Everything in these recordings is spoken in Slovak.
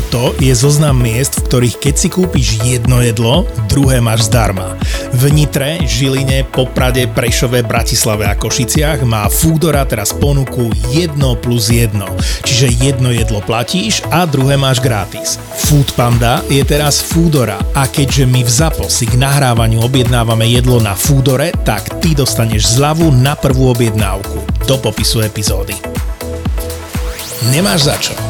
Toto je zoznam miest, v ktorých keď si kúpiš jedno jedlo, druhé máš zdarma. V Nitre, Žiline, Poprade, Prešove, Bratislave a Košiciach má Foodora teraz ponuku 1 plus 1. Čiže jedno jedlo platíš a druhé máš gratis. Food Panda je teraz Foodora a keďže my v ZAPO si k nahrávaniu objednávame jedlo na Foodore, tak ty dostaneš zľavu na prvú objednávku. Do popisu epizódy. Nemáš za čo.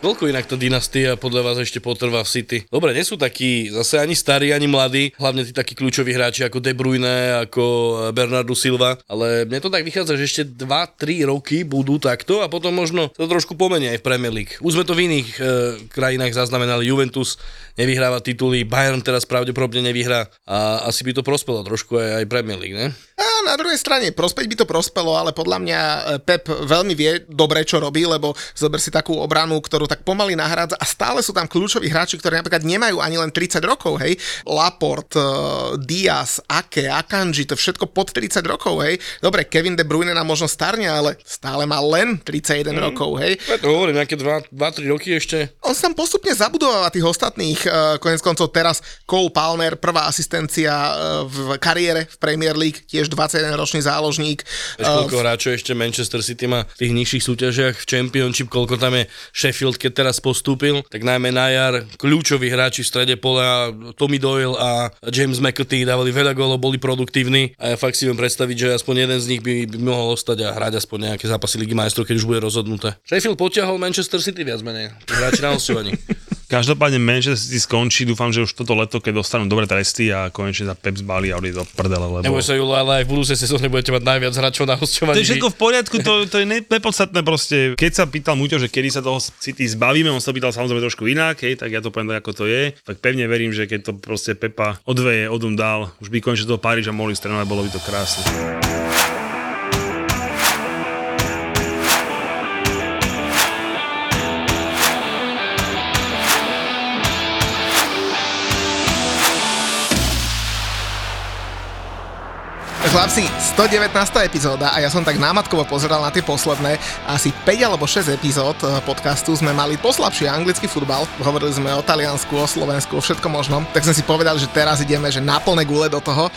Koľko inak tá dynastia podľa vás ešte potrvá v City? Dobre, nie sú takí zase ani starí, ani mladí, hlavne tí takí kľúčoví hráči ako De Bruyne, ako Bernardo Silva, ale mne to tak vychádza, že ešte 2-3 roky budú takto a potom možno to trošku pomenia aj v Premier League. Už sme to v iných e, krajinách zaznamenali, Juventus nevyhráva tituly, Bayern teraz pravdepodobne nevyhrá a asi by to prospelo trošku aj, aj Premier League, ne? A na druhej strane, prospeť by to prospelo, ale podľa mňa e, Pep veľmi vie dobre, čo robí, lebo zober si takú obranu, ktorú tak pomaly nahrádza a stále sú tam kľúčoví hráči, ktorí napríklad nemajú ani len 30 rokov, hej. Laport, uh, Diaz, Ake, Akanji, to všetko pod 30 rokov, hej. Dobre, Kevin De Bruyne nám možno starne, ale stále má len 31 mm. rokov, hej. Ja to hovorím, nejaké 2-3 roky ešte. On sa tam postupne zabudováva tých ostatných, uh, konec koncov teraz Cole Palmer, prvá asistencia uh, v kariére v Premier League, tiež 21 ročný záložník. Vieš, koľko uh, hráčov ešte Manchester City má v tých nižších súťažiach v Championship, koľko tam je Sheffield keď teraz postúpil, tak najmä na jar kľúčoví hráči v strede pola, Tommy Doyle a James McAtee dávali veľa gólov, boli produktívni a ja fakt si viem predstaviť, že aspoň jeden z nich by, by mohol ostať a hrať aspoň nejaké zápasy Ligy majstrov, keď už bude rozhodnuté. Sheffield potiahol Manchester City viac menej, hráči na hostovaní. Každopádne Manchester City skončí, dúfam, že už toto leto, keď dostanú dobré tresty a konečne za Pep zbali a odíde do prdele. Lebo... Neboj sa, Julo, ale aj v budúcej sezóne budete mať najviac hráčov na hostovaní. To je všetko v poriadku, to, to je nepodstatné proste. Keď sa pýtal Muťo, že kedy sa toho City zbavíme, on sa pýtal samozrejme trošku inak, hej, tak ja to poviem tak, ako to je. Tak pevne verím, že keď to proste Pepa odveje, odum dal, už by konečne toho Paríža mohli strenovať, bolo by to krásne. Chlapci, 119. epizóda a ja som tak námatkovo pozeral na tie posledné asi 5 alebo 6 epizód eh, podcastu sme mali poslabší anglický futbal, hovorili sme o Taliansku, o Slovensku, o všetkom možnom, tak sme si povedali, že teraz ideme že na plné gule do toho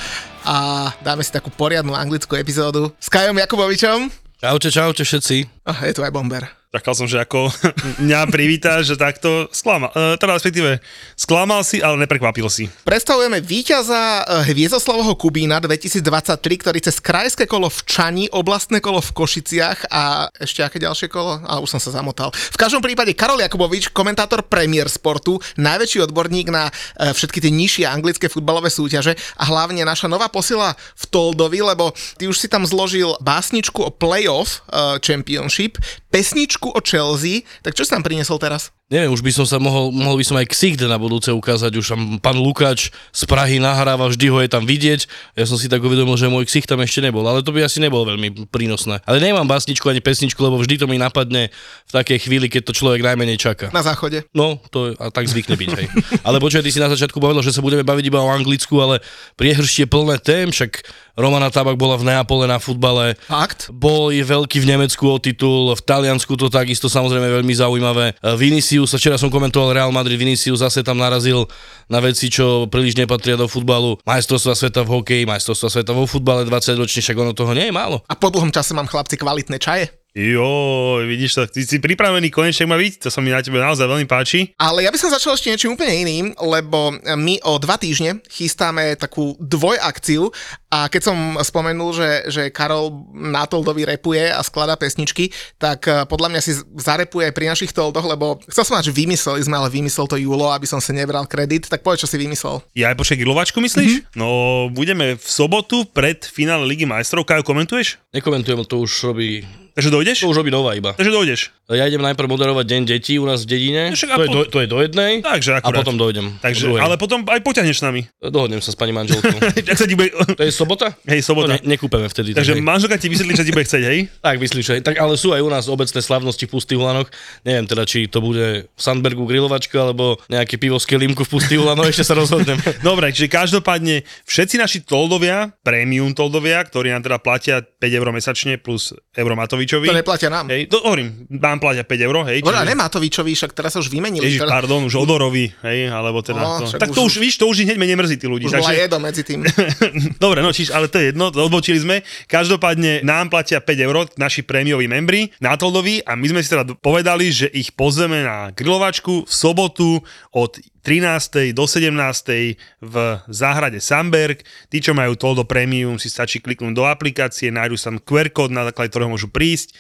a dáme si takú poriadnu anglickú epizódu s Kajom Jakubovičom. Čaute, čaute všetci. Oh, je tu aj Bomber. Čakal som, že ako mňa privíta, že takto sklamal, uh, teda respektíve sklamal si, ale neprekvapil si. Predstavujeme víťaza uh, Hviezdoslavovho Kubína 2023, ktorý cez krajské kolo v Čani, oblastné kolo v Košiciach a ešte aké ďalšie kolo? A už som sa zamotal. V každom prípade Karol Jakubovič, komentátor Premier Sportu, najväčší odborník na uh, všetky tie nižšie anglické futbalové súťaže a hlavne naša nová posila v Toldovi, lebo ty už si tam zložil básničku o playoff championship, pesničku o Chelsea, tak čo si tam priniesol teraz? Neviem, už by som sa mohol, mohol by som aj ksicht na budúce ukázať, už tam pán Lukáč z Prahy nahráva, vždy ho je tam vidieť. Ja som si tak uvedomil, že môj ksicht tam ešte nebol, ale to by asi nebolo veľmi prínosné. Ale nemám básničku ani pesničku, lebo vždy to mi napadne v takej chvíli, keď to človek najmenej čaká. Na záchode. No, to a tak zvykne byť, hej. Ale počkaj, ty si na začiatku povedal, že sa budeme baviť iba o Anglicku, ale priehrštie plné tém, však Romana Tabak bola v Neapole na futbale. Fakt? Bol je veľký v Nemecku o titul, v Taliansku to takisto samozrejme veľmi zaujímavé. Vinicius, včera som komentoval Real Madrid, Vinicius zase tam narazil na veci, čo príliš nepatria do futbalu. Majstrovstva sveta v hokeji, majstrovstva sveta vo futbale 20 ročne, však ono toho nie je málo. A po dlhom čase mám chlapci kvalitné čaje. Jo, vidíš to, ty si pripravený konečne ma byť, to sa mi na tebe naozaj veľmi páči. Ale ja by som začal ešte niečím úplne iným, lebo my o dva týždne chystáme takú dvojakciu a keď som spomenul, že, že Karol na Toldovi repuje a skladá pesničky, tak eh, podľa mňa si zarepuje aj pri našich Toldoch, lebo chcel som mať, že vymysleli sme, ale vymyslel to Julo, aby som si nebral kredit, tak povedz, čo si vymyslel. Ja aj počkaj, Gilovačku myslíš? Mm-hmm. No, budeme v sobotu pred finále Ligy majstrov, Kajo, komentuješ? Nekomentujem, to už robí Takže dojdeš? To už robí nová iba. Takže dojdeš. Ja idem najprv moderovať Deň detí u nás v dedine. No však a To je, po- do, to je do jednej. Takže A akurát. potom dojdem. Takže, do druhej. ale potom aj poťahneš s nami. Dohodnem sa s pani manželkou. Sa ti bude... to je sobota? Hej, sobota. To ne, nekúpeme vtedy. Takže tak, manželka ti vysvetlí, čo ti bude chcieť, hej? tak myslíš, hej. tak ale sú aj u nás obecné slavnosti v Pustých Hulanoch. Neviem teda, či to bude v Sandbergu grilovačka, alebo nejaké pivo z kelímku v Pustých Hulanoch, ešte sa rozhodnem. Dobre, čiže každopádne všetci naši toldovia, premium toldovia, ktorí nám teda platia 5 eur mesačne plus euro Matovičovi. To neplatia nám. Hej, to hovorím, nám platia 5 eur, hej. Dobre, a nemá to Víčovi, však teraz sa už vymenili. Ježiš, teraz, pardon, už Odorovi, hej, alebo teda No, to. Tak to už- už, víš, to už hneď menej mrzí tí ľudí. už takže... jedo medzi tým. Dobre, no čiže, ale to je jedno, odbočili sme. Každopádne nám platia 5 eur naši prémioví membri na Toldovi a my sme si teda povedali, že ich pozveme na grilovačku v sobotu od 13. do 17. v záhrade Samberg. Tí, čo majú Toldo Premium, si stačí kliknúť do aplikácie, nájdu tam QR kód, na základe ktorého môžu prísť.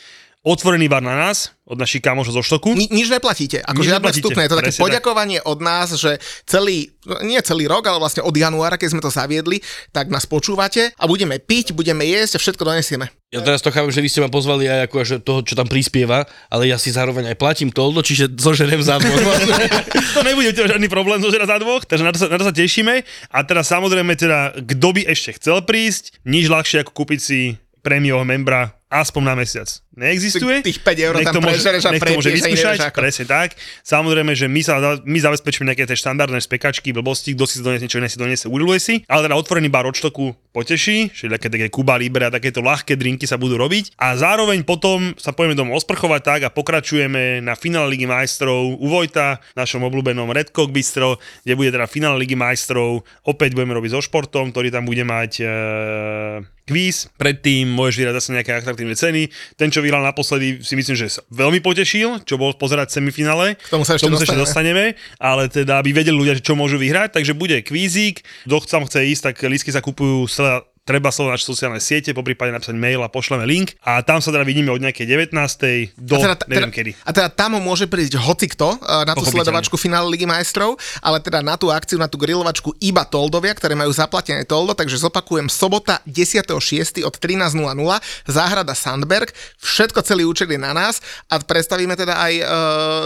Otvorený bar na nás, od našich kamošov zo Štoku. Ni, nič neplatíte. Ako Nič žiadne neplatíte, vstupné. Je to také presne tak. poďakovanie od nás, že celý, no, nie celý rok, ale vlastne od januára, keď sme to zaviedli, tak nás počúvate a budeme piť, budeme jesť a všetko donesieme. Ja teraz to chápem, že vy ste ma pozvali aj ako až toho, čo tam prispieva, ale ja si zároveň aj platím toldo, čiže zožerem za dvoch. to nebude žiadny problém zožerať za dvoch, takže na to, sa, na to sa tešíme. A teraz samozrejme teda, kto by ešte chcel prísť, nič ľahšie ako kúpiť si prémiového membra aspoň na mesiac. Neexistuje. Tých 5 eur tam prežereš a to môže vyskúšať, presne tak. Samozrejme, že my, sa, my zabezpečíme nejaké tie štandardné spekačky, blbosti, kto si donesie niečo iné si donesie, udiluje si. Ale teda otvorený bar od štoku poteší, že také, také Kuba Libre a takéto ľahké drinky sa budú robiť. A zároveň potom sa pojeme domov osprchovať tak a pokračujeme na finále Ligy majstrov u Vojta, našom obľúbenom Red Cock Bistro, kde bude teda finále Ligy majstrov. Opäť budeme robiť so športom, ktorý tam bude mať e, kvíz. Predtým môžeš vyhrať zase nejaké atraktívne ceny. Ten, čo vyhral naposledy, si myslím, že sa veľmi potešil, čo bol pozerať semifinále. K tomu sa ešte ešte dostaneme. dostaneme, ale teda aby vedeli ľudia, čo môžu vyhrať, takže bude kvízik. Kto tam chce ísť, tak lístky sa kupujú celá treba na naše sociálne siete, po prípade napísať mail a pošleme link a tam sa teda vidíme od nejakej 19. do a teda, neviem teda, kedy. A teda tam môže prísť hocikto uh, na tú sledovačku finále Ligy majstrov, ale teda na tú akciu, na tú grilovačku iba Toldovia, ktoré majú zaplatené Toldo, takže zopakujem sobota 10.6. od 13.00 záhrada Sandberg, všetko celý účet je na nás a predstavíme teda aj uh,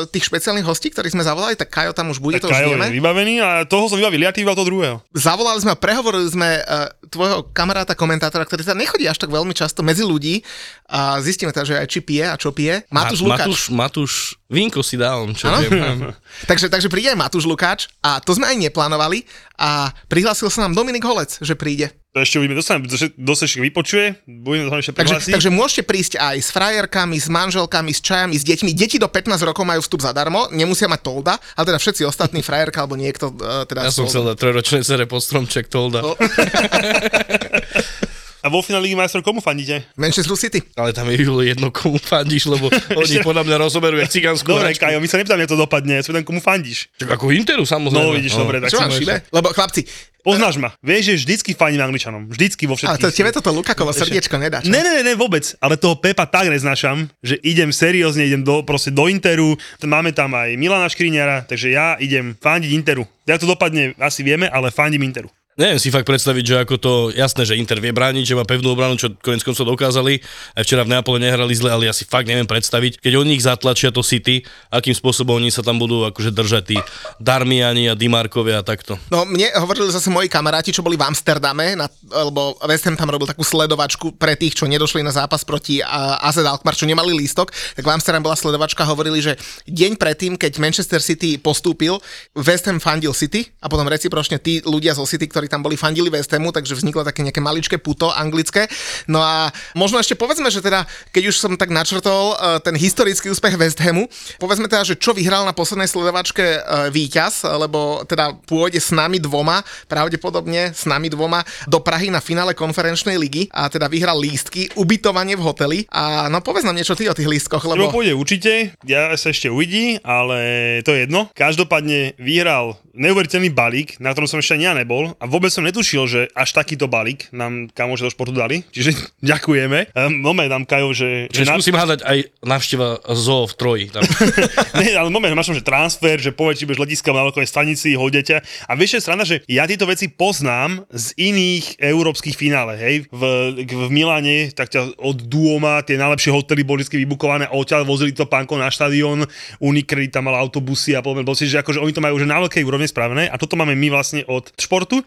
tých špeciálnych hostí, ktorých sme zavolali, tak Kajo tam už bude, Tak to už Kajo vieme. je vybavený a toho som vybavil, ja ty to druhého. Zavolali sme a prehovorili sme uh, tvojho kamaráta, komentátora, ktorý teda nechodí až tak veľmi často medzi ľudí a zistíme teda, že aj či pije a čo pije. Matúš Lukáč. Matúš, Matúš, vínko si dal, čo Áno? viem. takže, takže príde aj Matúš Lukáč a to sme aj neplánovali a prihlásil sa nám Dominik Holec, že príde. To ešte uvidíme, dostaneme, kto sa ešte vypočuje, budeme to ešte Takže, prihlásiť. takže môžete prísť aj s frajerkami, s manželkami, s čajami, s deťmi. Deti do 15 rokov majú vstup zadarmo, nemusia mať tolda, ale teda všetci ostatní frajerka alebo niekto uh, teda Ja som s chcel dať trojročné sere po stromček tolda. No. A vo finále Ligy majstrov komu fandíte? Manchester City. Ale tam je Julo jedno, komu fandíš, lebo oni podľa mňa rozoberú jak cigánsku Dobre, hračku. Kajo, my sa nepýtame, ako to dopadne, ja sa pýtam, komu fandíš. Čak ako Interu samozrejme. No, vidíš, dobre, tak Čo šibe? Lebo chlapci, Poznáš ma, vieš, že vždycky fandím Angličanom. Vždycky vo ale všetkých. to, tebe toto Lukakovo srdiečko nedá. Ne, ne, ne, ne, vôbec. Ale toho Pepa tak neznášam, že idem seriózne, idem do, proste do Interu. Máme tam aj Milana Škriňara, takže ja idem fandiť Interu. Jak to dopadne, asi vieme, ale fandím Interu. Neviem si fakt predstaviť, že ako to, jasné, že Inter vie brániť, že má pevnú obranu, čo konec koncov dokázali. Aj včera v Neapole nehrali zle, ale ja si fakt neviem predstaviť, keď oni ich zatlačia to City, akým spôsobom oni sa tam budú akože držať tí Darmiani a Dimarkovia a takto. No mne hovorili zase moji kamaráti, čo boli v Amsterdame, na, lebo West Ham tam robil takú sledovačku pre tých, čo nedošli na zápas proti a, AZ Alkmaar, čo nemali lístok, tak v Amsterdame bola sledovačka, hovorili, že deň predtým, keď Manchester City postúpil, West Ham fandil City a potom recipročne tí ľudia zo City, ktorí tam boli, fandili West Hamu, takže vzniklo také nejaké maličké puto anglické. No a možno ešte povedzme, že teda, keď už som tak načrtol eh, ten historický úspech West Hamu, povedzme teda, že čo vyhral na poslednej sledovačke eh, víťaz, lebo teda pôjde s nami dvoma, pravdepodobne s nami dvoma do Prahy na finále konferenčnej ligy a teda vyhral lístky, ubytovanie v hoteli a no povedz nám niečo ty o tých lístkoch, Lebo lebo... pôjde určite, ja sa ešte uvidí, ale to je jedno. Každopádne vyhral neuveriteľný balík, na ktorom som ešte ja nebol a vôbec som netušil, že až takýto balík nám kamože do športu dali, čiže ďakujeme. Um, moment nám Kajo, že... Že na- skúsim hádať aj návšteva zoo v Troji. Tam. ne, ale moment, máš že transfer, že povie, či budeš letiska na veľkovej stanici, hodia A vieš, je sranda, že ja tieto veci poznám z iných európskych finále, hej. V, v Miláne, tak ťa od Duoma, tie najlepšie hotely boli vybukované, odtiaľ vozili to pánko na štadión, Unicredit tam mal autobusy a podobne, proste, že akože oni to majú už na veľkej úrovni spravené a toto máme my vlastne od športu.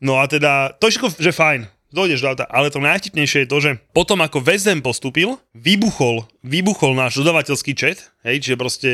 No a teda, to je všetko, že fajn, dojdeš do auta. Ale to najvtipnejšie je to, že potom ako Vezem postúpil, vybuchol, vybuchol náš dodavateľský chat, hej, čiže proste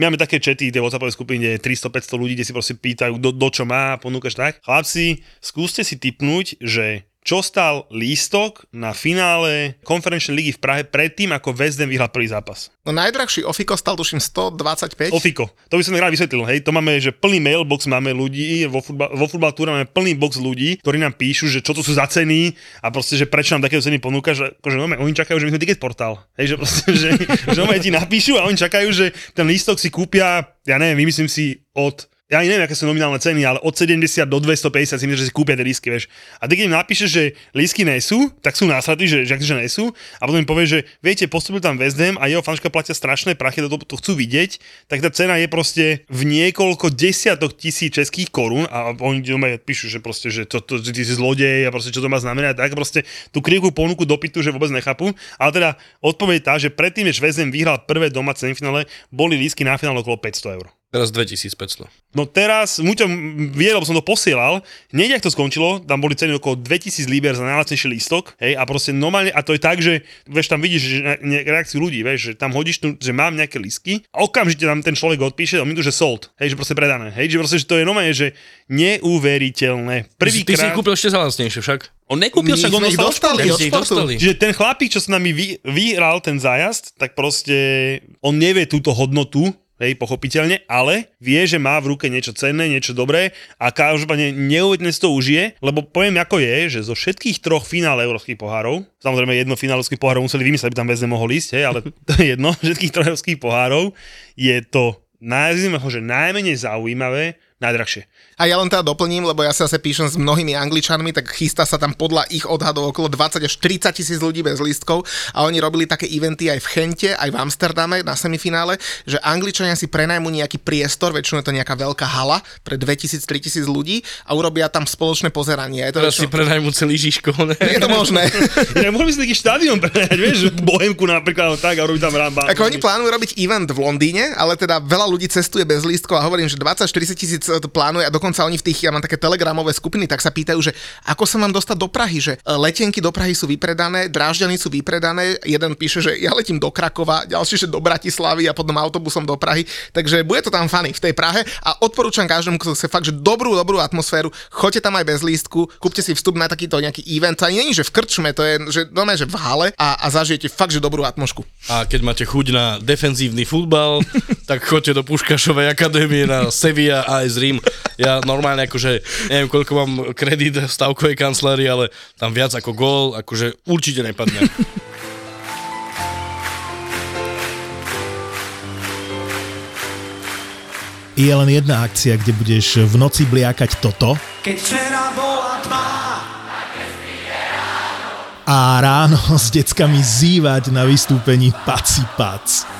my máme také chaty, tie WhatsAppové skupiny, kde je 300-500 ľudí, kde si proste pýtajú, do, do čo má, ponúkaš tak. Chlapci, skúste si typnúť, že čo stal lístok na finále konferenčnej ligy v Prahe predtým, ako Vezden vyhral prvý zápas. No najdrahší Ofiko stal tuším 125. Ofiko. To by som rád vysvetlil, hej. To máme, že plný mailbox máme ľudí, vo, futbal, vo máme plný box ľudí, ktorí nám píšu, že čo to sú za ceny a proste, že prečo nám takéto ceny ponúka, že akože, no, oni čakajú, že my sme ticket portál. Hej, že proste, že, že, že ti napíšu a oni čakajú, že ten lístok si kúpia, ja neviem, vymyslím si od ja ani neviem, aké sú nominálne ceny, ale od 70 do 250 si myslím, že si kúpia tie lístky, vieš. A ty keď im napíšeš, že lístky nie sú, tak sú následní, že, že, že nie sú. A potom im povie, že viete, postupil tam West Ham a jeho fanška platia strašné prachy, to, to chcú vidieť, tak tá cena je proste v niekoľko desiatok tisíc českých korún a oni doma píšu, že proste, že to, to, ty si zlodej a proste čo to má znamenať, tak proste tú krivú ponuku dopytu, že vôbec nechápu. Ale teda odpoveď tá, že predtým, než West Ham vyhral prvé doma semifinále, boli lístky na finále okolo 500 eur. Teraz 2500. No teraz, Muťo vie, lebo som to posielal, ak to skončilo, tam boli ceny okolo 2000 liber za najlacnejší lístok, hej, a proste normálne, a to je tak, že vieš, tam vidíš že ne, reakciu ľudí, vieš, že tam hodíš tu, že mám nejaké lístky, a okamžite tam ten človek odpíše, a my tu, že sold, hej, že proste predané, hej, že proste, že to je normálne, že neuveriteľné. Prvý Ty si kúpil ešte za lacnejšie však. On nekúpil, však on dostali športu. dostali. Čiže ten chlapík, čo s nami vy, vyhral ten zájazd, tak proste on nevie túto hodnotu, hej, pochopiteľne, ale vie, že má v ruke niečo cenné, niečo dobré a každopádne neuvedne si to užije, lebo poviem ako je, že zo všetkých troch finále európskych pohárov, samozrejme jedno finále európskych pohárov museli vymyslieť, aby tam bez nemohol ísť, hej, ale to je jedno, všetkých troch európskych pohárov. Je to najzimého, že najmenej zaujímavé, najdrahšie. A ja len teda doplním, lebo ja sa zase píšem s mnohými angličanmi, tak chystá sa tam podľa ich odhadov okolo 20 až 30 tisíc ľudí bez lístkov a oni robili také eventy aj v Chente, aj v Amsterdame na semifinále, že angličania si prenajmú nejaký priestor, väčšinou je to nejaká veľká hala pre 2000-3000 ľudí a urobia tam spoločné pozeranie. Je to Teraz si väčšinou... prenajmú celý Žižko, ne? Je to možné. Ja mohli by si taký štadión prenajať, vieš, Bohemku napríklad, tak a robiť tam ramba. Ako oni plánujú robiť event v Londýne, ale teda veľa ľudí cestuje bez lístkov a hovorím, že 20-40 tisíc to plánuje a dokonca oni v tých, ja mám také telegramové skupiny, tak sa pýtajú, že ako sa mám dostať do Prahy, že e, letenky do Prahy sú vypredané, drážďany sú vypredané, jeden píše, že ja letím do Krakova, ďalší, že do Bratislavy a potom autobusom do Prahy, takže bude to tam fany v tej Prahe a odporúčam každému, kto chce fakt, že dobrú, dobrú atmosféru, choďte tam aj bez lístku, kúpte si vstup na takýto nejaký event, to ani není, že v krčme, to je, že normálne, že v hale a, a zažijete fakt, že dobrú atmosféru. A keď máte chuť na defenzívny futbal, tak choďte do Puškašovej akadémie na Sevilla AS Rím. Ja normálne akože, neviem koľko mám kredit v stavkovej kancelárii, ale tam viac ako gól, akože určite nepadne. Je len jedna akcia, kde budeš v noci bliakať toto Keď včera bola tma a ráno s deckami zývať na vystúpení Paci Pac.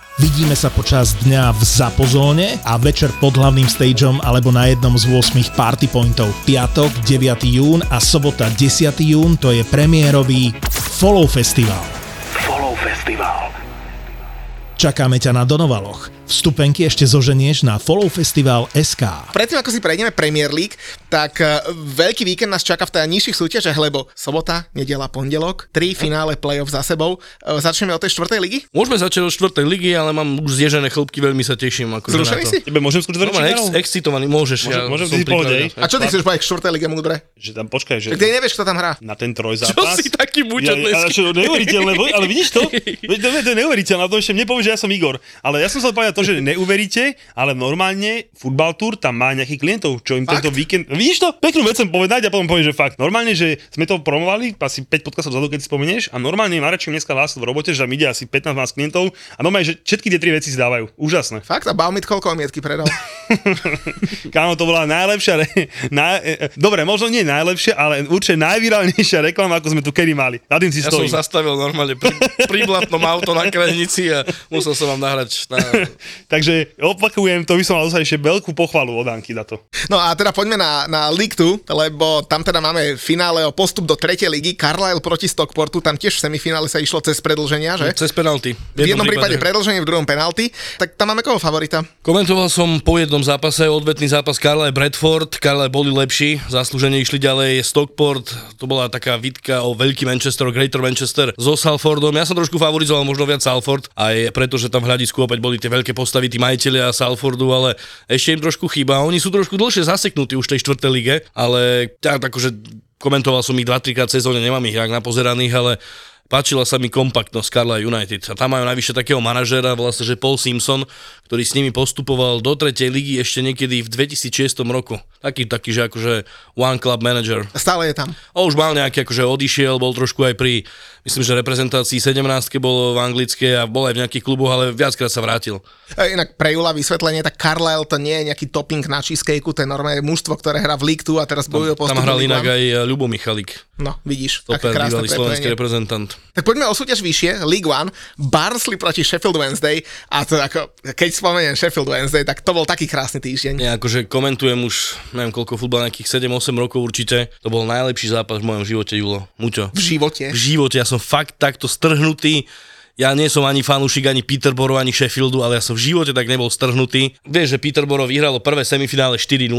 Vidíme sa počas dňa v Zapozóne a večer pod hlavným stageom alebo na jednom z 8 party pointov. Piatok 9. jún a sobota 10. jún to je premiérový Follow Festival. Follow Festival Čakáme ťa na Donovaloch. Vstupenky ešte zoženieš na Follow Festival SK. Predtým, ako si prejdeme Premier League, tak eh, veľký víkend nás čaká v tej nižších súťažiach, lebo sobota, nedela, pondelok, tri finále play-off za sebou. Eh, Začneme od tej štvrtej ligy? Môžeme začať od štvrtej ligy, ale mám už zježené chlopky, veľmi sa teším. Akože Zrušený si? Tebe môžem skúsiť No, ex, excitovaný, môžeš. Môžem- môžem som si pripravený. A čo ty chceš povedať k štvrtej lige múdre? Že tam počkaj, že... Ty nevieš, kto tam hrá. Na ten trojzápas. Čo si taký bučo ja, ale čo, neuveriteľné, ale vidíš to, to je neuveriteľné, to ešte mne povie, že ja som Igor. Ale ja som sa povedať to, že neuveríte, ale normálne Football Tour tam má nejakých klientov, čo im Fakt? tento víkend... Vidíš to? Peknú vec chcem povedať a potom poviem, že fakt. Normálne, že sme to promovali asi 5 podcastov zadu, keď si spomenieš, a normálne Mareček dneska hlásil v robote, že tam ide asi 15 klientov a normálne, že všetky tie tri veci si dávajú. Úžasné. Fakt? A Baumit koľko omietky predal? Kámo, to bola najlepšia, re... na... e, e, dobre, možno nie najlepšia, ale určite najvirálnejšia reklama, ako sme tu kedy mali. Na tým si Ja som stojím. zastavil normálne pri, pri blatnom auto na krajnici a musel som vám nahrať na... Takže opakujem, to by som mal dostať ešte veľkú pochvalu od Anky za to. No a teda poďme na, na League 2, lebo tam teda máme finále o postup do tretej ligy. Carlisle proti Stockportu, tam tiež v semifinále sa išlo cez predlženia, že? Cez penalty. V jednom prípade predlženie, v druhom penalty. Tak tam máme koho favorita? Komentoval som po jednom zápase, odvetný zápas Carlisle Bradford. Carlisle boli lepší, zaslúžene išli ďalej Stockport. To bola taká vitka o veľký Manchester, Greater Manchester so Salfordom. Ja som trošku favorizoval možno viac Salford, aj preto, že tam v hľadisku opäť boli tie veľké postavy, tí majiteľia Salfordu, ale ešte im trošku chýba. Oni sú trošku dlhšie zaseknutí už v tej štvrtej lige, ale tak akože komentoval som ich 2-3 krát sezóne, nemám ich jak napozeraných, ale Páčila sa mi kompaktnosť Carlisle United. A tam majú najvyššie takého manažéra, volá sa, že Paul Simpson, ktorý s nimi postupoval do tretej ligy ešte niekedy v 2006 roku. Taký, taký, že akože one club manager. Stále je tam. A už mal nejaký, akože odišiel, bol trošku aj pri, myslím, že reprezentácii 17 bol v anglické a bol aj v nejakých kluboch, ale viackrát sa vrátil. E, Inak pre Jula vysvetlenie, tak Carlisle to nie je nejaký topping na cheesecake, to je normálne mužstvo, ktoré hrá v League 2 a teraz bojuje o postup. Tam hral inak aj Ľubo Michalik, No, vidíš, krásne bývalý slovenský reprezentant. Tak poďme o súťaž vyššie, League One, Barnsley proti Sheffield Wednesday a to ako, keď spomeniem Sheffield Wednesday, tak to bol taký krásny týždeň. Nie, akože komentujem už, neviem koľko futbal, nejakých 7-8 rokov určite. To bol najlepší zápas v mojom živote, Julo. Muťo. V živote. v živote, ja som fakt takto strhnutý. Ja nie som ani fanúšik, ani Peterborough, ani Sheffieldu, ale ja som v živote tak nebol strhnutý. Vieš, že Peterborough vyhralo prvé semifinále 4-0,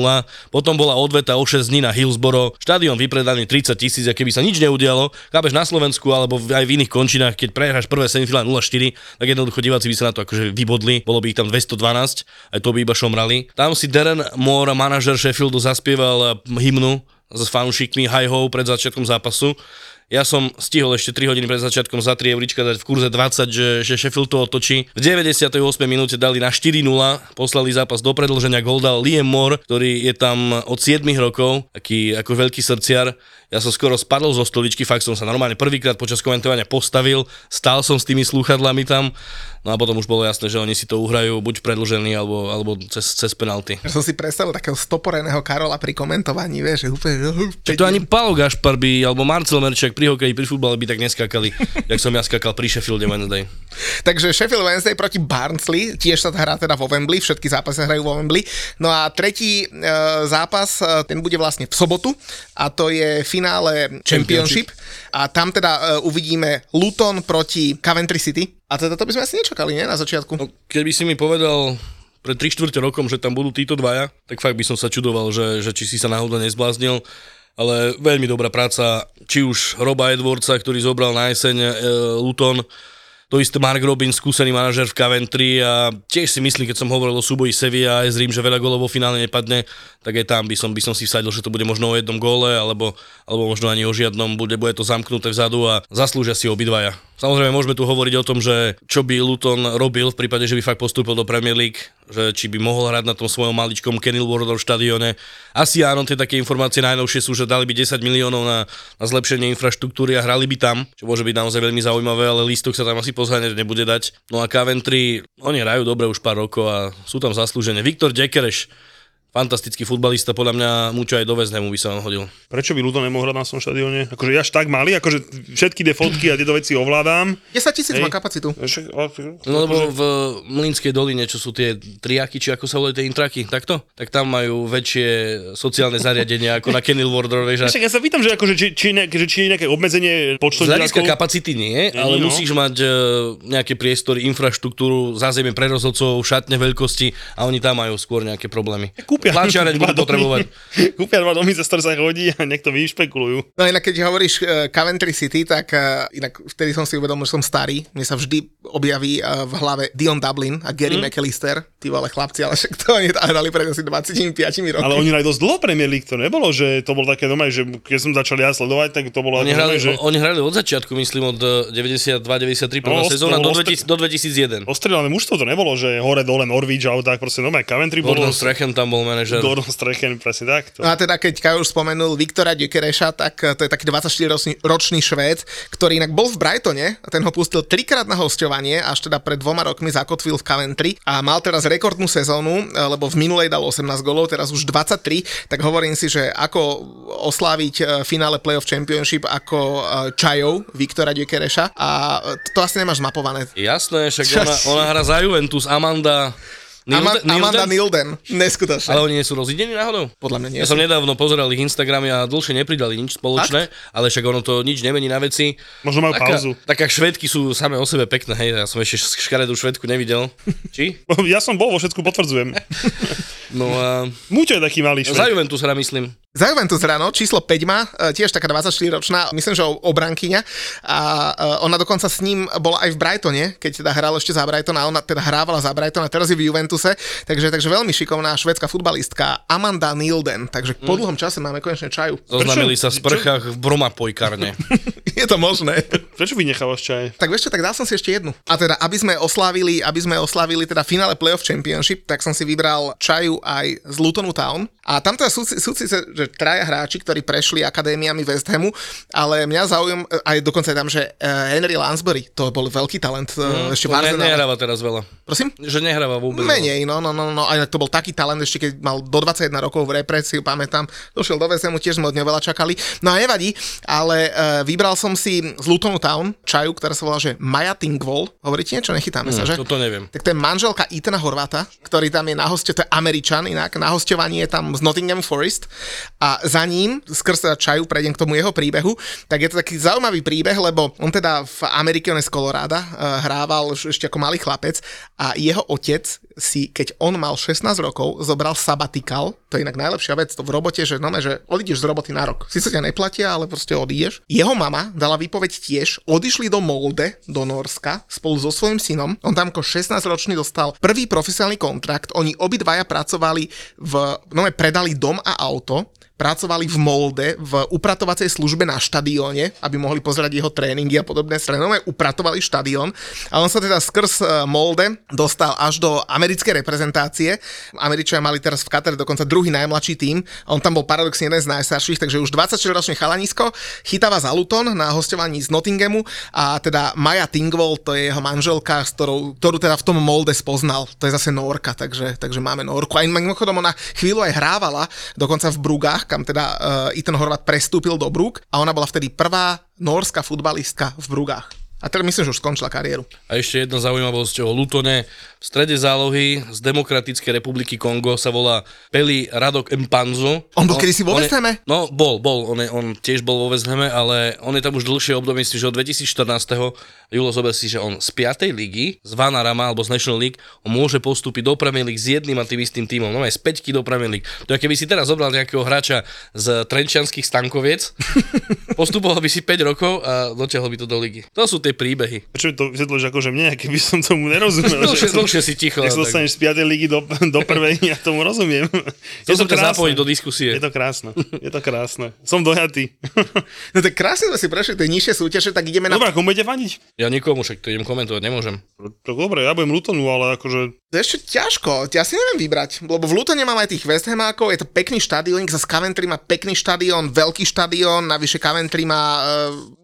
potom bola odveta o 6 dní na Hillsborough, štadión vypredaný 30 tisíc, a keby sa nič neudialo, kápeš na Slovensku alebo aj v iných končinách, keď prehráš prvé semifinále 0-4, tak jednoducho diváci by sa na to akože vybodli, bolo by ich tam 212, aj to by iba šomrali. Tam si Darren Moore, manažer Sheffieldu, zaspieval hymnu s fanúšikmi Hi Ho pred začiatkom zápasu. Ja som stihol ešte 3 hodiny pred začiatkom za 3 eurička dať v kurze 20, že, že Sheffield to otočí. V 98. minúte dali na 4-0, poslali zápas do predlženia, gol dal Liam Moore, ktorý je tam od 7 rokov, taký ako veľký srdciar. Ja som skoro spadol zo stoličky, fakt som sa normálne prvýkrát počas komentovania postavil, stál som s tými slúchadlami tam, no a potom už bolo jasné, že oni si to uhrajú buď predlžený alebo, alebo cez, cez penalty. Ja som si predstavil takého stoporeného Karola pri komentovaní, vieš, že úplne... Čiže to ani Paolo Gašpar by, alebo Marcel Merčák pri hokeji, pri futbale by tak neskakali, jak som ja skakal pri Sheffielde Wednesday. Takže Sheffield Wednesday proti Barnsley, tiež sa hrá teda vo Wembley, všetky zápasy hrajú vo Wembley. No a tretí e, zápas, e, ten bude vlastne v sobotu a to je finále Championship. A tam teda e, uvidíme Luton proti Coventry City. A teda to by sme asi nečakali, nie? Na začiatku. No, keby si mi povedal pred 3 čtvrte rokom, že tam budú títo dvaja, tak fakt by som sa čudoval, že, že či si sa náhodou nezbláznil. Ale veľmi dobrá práca, či už Roba Edwardsa, ktorý zobral na jeseň e, Luton, to isté Mark Robin, skúsený manažer v Coventry a tiež si myslím, keď som hovoril o súboji Sevilla aj z Rím, že veľa gólov vo finále nepadne, tak aj tam by som, by som si vsadil, že to bude možno o jednom góle, alebo, alebo možno ani o žiadnom, bude, bude to zamknuté vzadu a zaslúžia si obidvaja. Samozrejme, môžeme tu hovoriť o tom, že čo by Luton robil v prípade, že by fakt postúpil do Premier League, že či by mohol hrať na tom svojom maličkom Kenilworth štadióne. Asi áno, tie také informácie najnovšie sú, že dali by 10 miliónov na, na zlepšenie infraštruktúry a hrali by tam, čo môže byť naozaj veľmi zaujímavé, ale lístok sa tam asi pozháňať nebude dať. No a Coventry, oni hrajú dobre už pár rokov a sú tam zaslúžené. Viktor Dekereš, fantastický futbalista, podľa mňa Mučo aj do Hamu by sa on hodil. Prečo by Luton nemohol hrať na svojom štadióne? Akože až tak malý, akože všetky tie fotky a tieto veci ovládam. 10 tisíc má kapacitu. Ale- No lebo v Mlínskej doline, čo sú tie triaky, či ako sa volajú tie intraky, takto? Tak tam majú väčšie sociálne zariadenia ako na Kenilworth vieš. Však ja sa pýtam, že, akože, či, či, ne, že, či je nejaké obmedzenie počtu Z hľadiska kapacity nie, ale no. musíš mať e, nejaké priestory, infraštruktúru, zázemie pre rozhodcov, šatne veľkosti a oni tam majú skôr nejaké problémy. Kúpia Tlačiareň dva budú potrebovať. kúpia dva domy, ktoré sa chodí a niekto vyšpekulujú. No inak keď hovoríš uh, Coventry City, tak uh, inak vtedy som si uvedomil, že som starý. Mne sa vždy objaví uh, v hlave Dion Dublin a Gary mm. McAllister. Ty vole chlapci, ale však to oni hrali pred asi 25 rokmi. Ale oni hrali dosť dlho Premier League, to nebolo, že to bolo také doma, že keď som začal ja sledovať, tak to bolo Oni hrali, že oni hrali od začiatku, myslím od e, 92-93 prvá No, sezóna to do, bolo 2000, do 2001. ostrelané mužstvo to nebolo, že hore dole Norwich alebo tak, proste normálne Coventry bolo... Gordon Strachan tam bol manažer. Gordon Strechen, presne tak. To. No a teda keď Kaj už spomenul Viktora Gyökereša, tak eh, to je taký 24-ročný ročný Švéd, ktorý inak bol v Brightone a ten ho pustil trikrát na hostovanie, až teda pred dvoma rokmi zakotvil v Coventry a mal teraz rekordnú sezónu, eh, lebo v minulej dal 18 golov, teraz už 23, tak hovorím si, že ako osláviť eh, finále Playoff Championship ako Čajov Viktora Gyökereša a to asi nemáš zmapované. Jasné, však ona, ona hra za Juventus, Amanda... Nilden- Amanda Nilden? Nilden, neskutočne. Ale oni nie sú rozidení náhodou? Podľa mňa nie Ja sú. som nedávno pozeral ich Instagramy a dlhšie nepridali nič spoločné, ale však ono to nič nemení na veci. Možno majú Taká, pauzu. taká švedky sú same o sebe pekné, hej, ja som ešte škaredú švedku nevidel. Či? Ja som bol vo Švedsku, potvrdzujem. No a Muťo je taký malý za šved. Juventus hra myslím. Za Juventus ráno, číslo 5 má, e, tiež taká 24-ročná, myslím, že obrankyňa a e, ona dokonca s ním bola aj v Brightone, keď teda hral ešte za Brighton a ona teda hrávala za Brighton a teraz je v Juventuse, takže, takže veľmi šikovná švedská futbalistka Amanda Nilden, takže po dlhom čase máme konečne čaju. Zoznamili sa v sprchách v bromapojkarne. je to možné. Prečo vynechávaš čaj? Tak vieš čo, tak dal som si ešte jednu. A teda, aby sme oslávili, aby sme oslávili teda finále Playoff Championship, tak som si vybral čaju aj z Lutonu Town. A tam teda sú, sú síce, že traja hráči, ktorí prešli akadémiami West Hamu, ale mňa zaujíma, aj dokonca tam, že eh, Henry Lansbury, to bol veľký talent mm, ešte v nehráva teraz veľa. Prosím? Že nehráva vôbec. Menej, no, no, no, no, aj to bol taký talent ešte, keď mal do 21 rokov v represiu, pamätám, došiel do West Hamu, tiež sme od neho veľa čakali. No a nevadí, ale uh, vybral som si z Lutonu Town čaju, ktorá sa volá, že Maja Tingwall. Hovoríte niečo? Nechytáme sa, že? Toto neviem. Tak to je manželka Itana Horváta, ktorý tam je na hoste, to je Američan inak, na hostovaní je tam z Nottingham Forest a za ním, skrz teda čaju, prejdem k tomu jeho príbehu, tak je to taký zaujímavý príbeh, lebo on teda v Amerike, on je z Colorada, eh, hrával ešte ako malý chlapec a jeho otec si, keď on mal 16 rokov, zobral sabatikal, to je inak najlepšia vec, to v robote, že, no, že odídeš z roboty na rok. Sice ťa neplatia, ale proste odídeš. Jeho mama dala výpoveď tiež, odišli do Molde, do Norska, spolu so svojím synom. On tam ako 16-ročný dostal prvý profesionálny kontrakt, oni obidvaja pracovali v, no, predali dom a auto, pracovali v Molde v upratovacej službe na štadióne, aby mohli pozerať jeho tréningy a podobné strenové, upratovali štadión a on sa teda skrz e, Molde dostal až do americkej reprezentácie. Američania mali teraz v Katare dokonca druhý najmladší tým on tam bol paradoxne jeden z najstarších, takže už 24-ročný chalanisko chytáva za Luton na hostovaní z Nottinghamu a teda Maja Tingwall, to je jeho manželka, ktorou, ktorú teda v tom Molde spoznal. To je zase Norka, takže, takže máme Norku. A mimochodom ona chvíľu aj hrávala, dokonca v Brugách, kam teda uh, Ethan Horvat prestúpil do Brug a ona bola vtedy prvá norská futbalistka v Brugách. A teraz myslím, že už skončila kariéru. A ešte jedna zaujímavosť o Lutone. V strede zálohy z Demokratickej republiky Kongo sa volá Peli Radok Mpanzo. On bol kedysi vo on je- West Hame? No, bol, bol. On, je, on tiež bol vo West Hame, ale on je tam už dlhšie obdobie, myslím, že od 2014. Julo zober si, že on z 5. ligy, z Vanarama alebo z National League, on môže postúpiť do Premier League s jedným a tým istým tímom. No aj z 5 do Premier League. To je, keby si teraz zobral nejakého hráča z Trenčianských stankoviec, postupoval by si 5 rokov a dotiahol by to do ligy. To sú tie príbehy. Prečo mi to vysvetľuješ, akože mne, keby som tomu nerozumel. Dlhšie, že som- dlhšie si ticho. Keď sa dostaneš z 5. ligy do, do prvej, ja tomu rozumiem. Som Je to ťa krásne. zapojiť do diskusie. Je to krásne, je to krásne. Som dojatý. No tak krásne sme si prešli tie nižšie súťaže, tak ideme na... Dobre, komu budete faniť? Ja nikomu však to idem komentovať, nemôžem. Tak dobre, ja budem Lutonu, ale akože... To je ešte ťažko, ja si neviem vybrať, lebo v Lutone mám aj tých West Hamákov, je to pekný štadión, zase Coventry má pekný štadión, veľký štadión, navyše Coventry má e,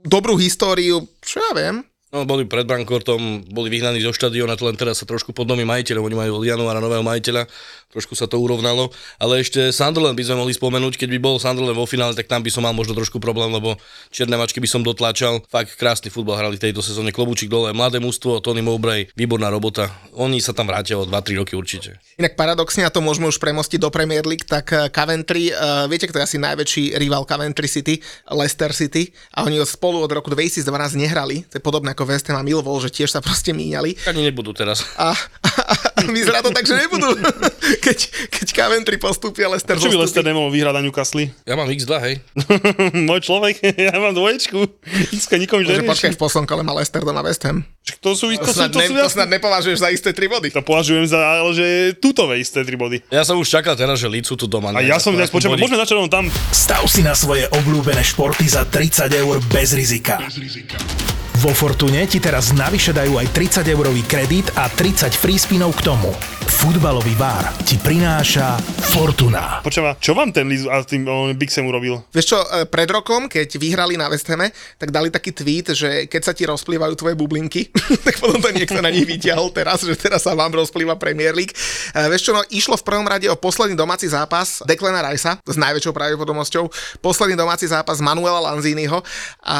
dobrú históriu, čo ja viem. No, boli pred Brankortom, boli vyhnaní zo štadióna, to len teraz sa trošku podnomí majiteľov, oni majú od januára nového majiteľa, trošku sa to urovnalo, ale ešte Sunderland by sme mohli spomenúť, keď by bol Sunderland vo finále, tak tam by som mal možno trošku problém, lebo čierne mačky by som dotlačal. Fakt krásny futbal hrali v tejto sezóne, klobúčik dole, mladé mužstvo, Tony Mowbray, výborná robota. Oni sa tam vrátia o 2-3 roky určite. Inak paradoxne, a to môžeme už premostiť do Premier League, tak eh, Coventry, uh, viete, kto je asi najväčší rival Coventry City, Leicester City, a oni spolu od roku 2012 nehrali, to je podobné ako West Ham a Millwall, že tiež sa proste míňali. Ani nebudú teraz. A, a, a vyzerá to tak, že nebudú. keď, keď Coventry postúpia, Leicester Čo by Lester nemohol vyhrať na Newcastle? Ja mám X2, hej. Môj človek, ja mám dvoječku. X nikomu Že počkaj, v poslednom kole má Leicester doma West Ham. To sú, to To, sú, to ne, sú to snad nepovažuješ za isté tri body. To považujem za, ale že tutové isté tri body. Ja som už čakal teraz, že Lícu tu doma. A ja som dnes počul, môžeme začať len tam. Stav si na svoje obľúbené športy za 30 eur bez rizika. Vo Fortune ti teraz navyše dajú aj 30 eurový kredit a 30 free spinov k tomu. Futbalový bar ti prináša Fortuna. Počúva, čo vám ten Liz a tým on, Big Sam urobil? Vieš čo, e, pred rokom, keď vyhrali na West Hame, tak dali taký tweet, že keď sa ti rozplývajú tvoje bublinky, tak potom to niekto na nich vyťahol teraz, že teraz sa vám rozplýva Premier League. E, Vieš čo, no, išlo v prvom rade o posledný domáci zápas Declana Ricea s najväčšou pravdepodobnosťou, posledný domáci zápas Manuela Lanziniho a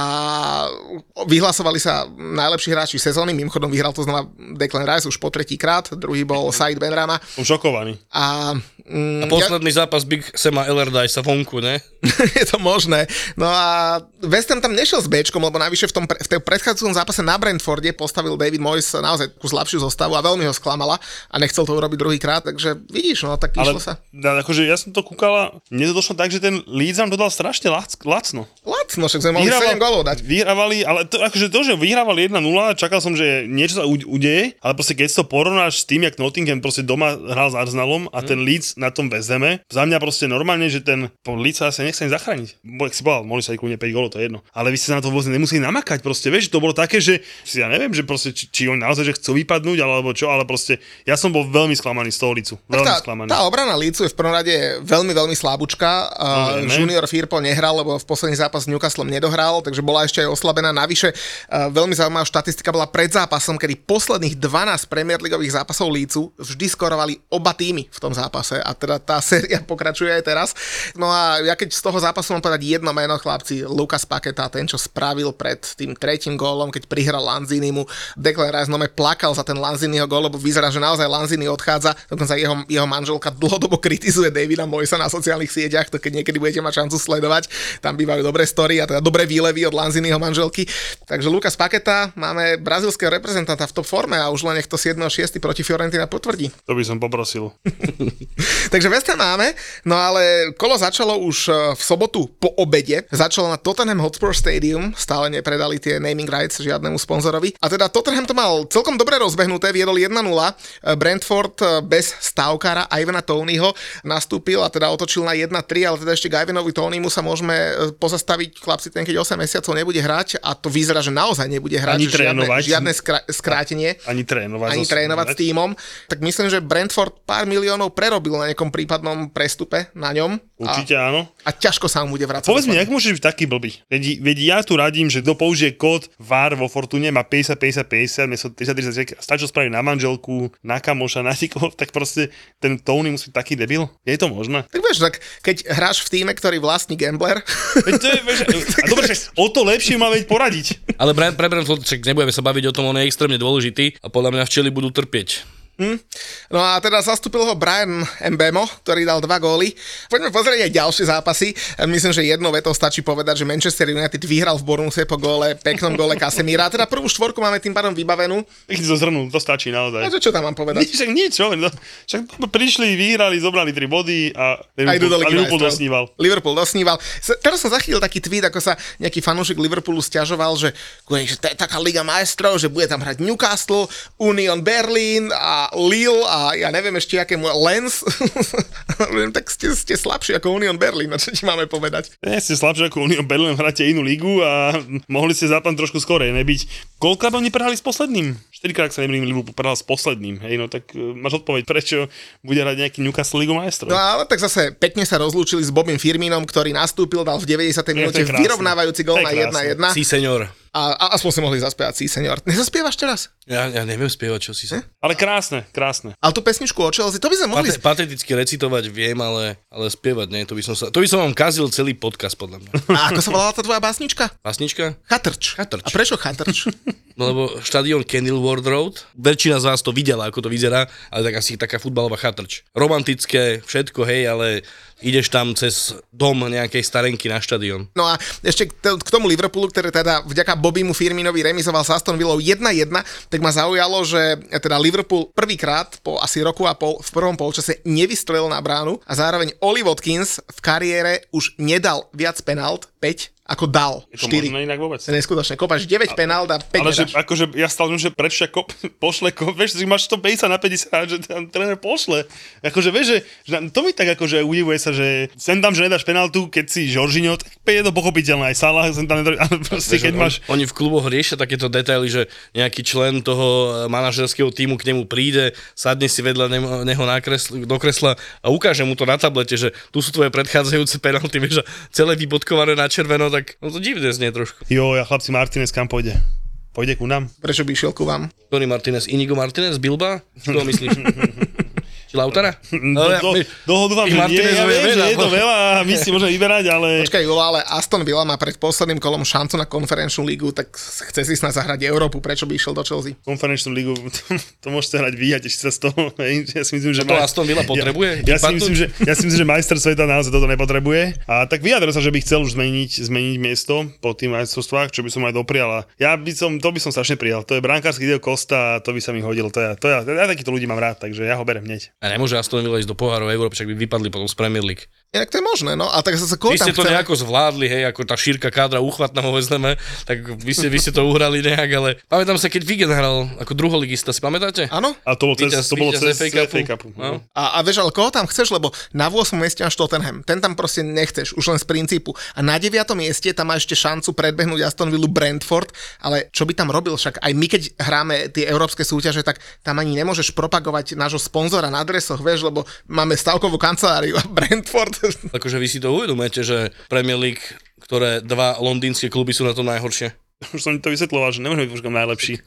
vyhlasovali sa najlepší hráči sezóny, mimochodom vyhral to znova Declan Rice už po tretí krát, druhý bol Said Benrama Som šokovaný. a, mm, A posledný zápas Big Sema sa vonku, ne? je to možné. No a West Ham tam nešiel s Bčkom, lebo navyše v tom, pre- v tom predchádzajúcom zápase na Brentforde postavil David Moyes naozaj takú slabšiu zostavu a veľmi ho sklamala a nechcel to urobiť druhýkrát, takže vidíš, no tak Ale išlo sa. da, akože ja som to kúkala, mne to došlo tak, že ten Leeds nám dodal strašne lac, lacno. Lacno, však sme mohli 7 golov dať. vyhrávali, ale to, akože to, že vyhrávali 1-0, čakal som, že niečo sa udeje, ale proste keď to porovnáš s tým, jak Nottingham proste doma hral s Arsenalom a ten Leeds na tom vezeme, za mňa proste normálne, že ten Leeds sa nechce zachrániť. Bo, si povedal, mohli sa aj kľudne 5 golov, to je jedno. Ale vy ste na to vôbec nemuseli namakať, proste, vieš, to bolo také, že si ja neviem, že proste, či, či oni naozaj že chcú vypadnúť, alebo čo, ale proste, ja som bol veľmi sklamaný z toho Leedsu. Veľmi tá, sklamaný. tá obrana Leedsu je v prvom rade veľmi, veľmi slabúčka. Uh, junior Firpo nehral, lebo v posledný zápas s Newcastlom nedohral, takže bola ešte aj oslabená. Navyše uh, veľmi zaujímavá štatistika bola pred zápasom, kedy posledných 12 Premier Leagueových zápasov Leedsu vždy skorovali oba týmy v tom zápase a teda tá séria pokračuje aj teraz. No a ja keď z toho zápasu mám povedať jedno meno, chlapci, Lukas Paketa, ten, čo spravil pred tým tretím gólom, keď prihral Lanzinimu, Declan Rice nome plakal za ten Lanziniho gól, lebo vyzerá, že naozaj Lanzini odchádza, dokonca jeho, jeho manželka dlhodobo kritizuje Davida Moisa na sociálnych sieťach, to keď niekedy budete mať šancu sledovať, tam bývajú dobré story a teda dobré výlevy od Lanziniho manželky. Takže Lukas Paketa, máme brazilského reprezentanta v top forme a už len nech to 7.6. proti Fiorentina potvrdí. To by som poprosil. Takže West Ham máme, no ale kolo začalo už e, v sobotu po obede. Začalo na Tottenham Hotspur Stadium, stále nepredali tie naming rights žiadnemu sponzorovi. A teda Tottenham to mal celkom dobre rozbehnuté, viedol 1-0. E, Brentford e, bez stávkara Ivana Tonyho nastúpil a teda otočil na 1-3, ale teda ešte k Ivanovi Tonymu sa môžeme pozastaviť, chlapci, ten keď 8 mesiacov nebude hrať a to vyzerá, že naozaj nebude hrať, Ani že žiadne, trénovať. žiadne skra- skrátenie Ani trénovať. ani trénovať s týmom, tak myslím, že Brentford pár miliónov prerobil na nejakom prípadnom prestupe na ňom. Určite a, áno. a ťažko sa mu bude vrácať. Povedz mi, jak môžeš byť taký blbý? Veď, veď ja tu radím, že kto použije kód VAR vo Fortune, má 50, 50, 50, miesto 30, 30, stačí to spraviť na manželku, na kamoša, na nikoho, tak proste ten Tony musí byť taký debil. Je to možné? Tak vieš, tak keď hráš v týme, ktorý vlastní gambler, Veď to je, vieš, a dobre, o to lepšie má veď poradiť. Ale pre, pre však nebudeme sa baviť o tom, on je extrémne dôležitý a podľa mňa včeli budú trpieť. No a teda zastúpil ho Brian Mbemo, ktorý dal dva góly. Poďme pozrieť aj ďalšie zápasy. Myslím, že jednou vetou stačí povedať, že Manchester United vyhral v Bournemouth po góle, peknom góle Casemira. A teda prvú štvorku máme tým pádom vybavenú. Ich to zhrnul, to stačí A naozaj. že čo tam mám povedať? Nič, však nič, čo, no, však prišli, vyhrali, zobrali 3 body a Liverpool, a Liverpool dosníval. Liverpool dosníval. Teraz som zachytil taký tweet, ako sa nejaký fanúšik Liverpoolu stiažoval, že, že to je taká Liga majstrov, že bude tam hrať Newcastle, Union Berlin a Lille a ja neviem ešte aké mu Lens. Tak ste, ste slabší ako Union Berlin, a čo ti máme povedať? Nie ste slabšie ako Union Berlin, hráte inú ligu a mohli ste zápam trošku skorej nebyť. Koľko oni prehrali s posledným? 4 krát, sa nemýlim, Liverpool prehral s posledným. Hej, no tak uh, máš odpoveď, prečo bude hrať nejaký Newcastle Ligu majstrov. No ale tak zase pekne sa rozlúčili s Bobim Firminom, ktorý nastúpil, dal v 90. minúte vyrovnávajúci gol To na je krásne. 1-1. Sí, senior. A, a aspoň si mohli zaspievať, sí, senior. Nezaspievaš teraz? Ja, ja neviem spievať, čo si sa. Ale krásne, krásne. Ale tú pesničku o Chelsea, to by sme mohli... Pate, pateticky recitovať viem, ale, ale spievať nie, to by som sa, to by som vám kazil celý podcast podľa mňa. A ako sa volala tá tvoja básnička? Pasnička? Chatrč. Chatrč. A prečo chatrč? No lebo štadión Kenilworth Road, väčšina z vás to videla, ako to vyzerá, ale tak asi taká futbalová chatrč. Romantické, všetko, hej, ale ideš tam cez dom nejakej starenky na štadión. No a ešte k, t- k tomu Liverpoolu, ktorý teda vďaka Bobimu Firminovi remizoval s Aston Villou 1-1, tak ma zaujalo, že teda Liverpool prvýkrát po asi roku a pol v prvom polčase nevystrelil na bránu a zároveň Oli Watkins v kariére už nedal viac penalt, 5, ako dal. Je to 4. možné inak vôbec. Neskutočné. Kopaš 9 penalt a 5 Ale že, nedáš. akože ja stále že prečo kop, pošle kop, vieš, že máš to 50 na 50 a že tam tréner pošle. Akože vieš, že, že na- to mi tak akože udivuje sa, že sem tam, že nedáš penaltu, keď si Žoržino, tak je to pochopiteľné, aj Salah sem tam nedá, ale proste keď on- máš, Oni v kluboch riešia takéto detaily, že nejaký člen toho e, manažerského týmu k nemu príde, sadne si vedľa neho, neho do kresla a ukáže mu to na tablete, že tu sú tvoje predchádzajúce penalty, vieš, a celé vybodkované na červeno, tak no to divne znie trošku. jo, ja chlapci Martinez kam pôjde? Pôjde ku nám? Prečo by išiel ku vám? Tony Martinez, Inigo Martinez, Bilba? Čo myslíš? Či Lautara? Do, do, toho dúfam, ich že nie, ja viem, že je to no. veľa a my si môžeme vyberať, ale... Počkaj, Julo, ale Aston Villa má pred posledným kolom šancu na konferenčnú lígu, tak chce si snad zahrať Európu, prečo by išiel do Chelsea? konferenčnú ligu, to, to môžete hrať vyjať ešte sa z toho. Ja si myslím, že... To Aston Villa potrebuje? Ja, ja, si myslím, že, ja si myslím, že majster sveta naozaj toto nepotrebuje. A tak vyjadril sa, že by chcel už zmeniť, zmeniť miesto po tým majstrovstvách, čo by som aj doprial. A Ja by som, to by som strašne prijal. To je brankársky Dio Costa a to by sa mi hodilo. To ja, to ja, ja takýchto ľudí mám rád, takže ja ho berem hneď. A nemôže Aston Villa ísť do pohárov Európy, však by vypadli potom z Premier League. Inak to je možné, no. A tak zase koho Vy ste to chce? nejako zvládli, hej, ako tá šírka kádra uchvatná ho vezmeme, tak vy ste, vy ste to uhrali nejak, ale pamätám sa, keď Vigen hral ako druholigista, si pamätáte? Áno? A to bolo cez, Víťaz- to bolo cez FA Cupu. FA Cupu. No. No. A, a vieš, ale koho tam chceš, lebo na 8. mieste máš Tottenham. Ten tam proste nechceš, už len z princípu. A na 9. mieste tam má ešte šancu predbehnúť Aston Villa Brentford, ale čo by tam robil však? Aj my, keď hráme tie európske súťaže, tak tam ani nemôžeš propagovať nášho sponzora na dresoch, vieš, lebo máme stavkovú kanceláriu a Brentford. Akože vy si to uvedomujete, že Premier League, ktoré dva londýnske kluby sú na tom najhoršie. Už som to vysvetloval, že nemôžeme byť už najlepší.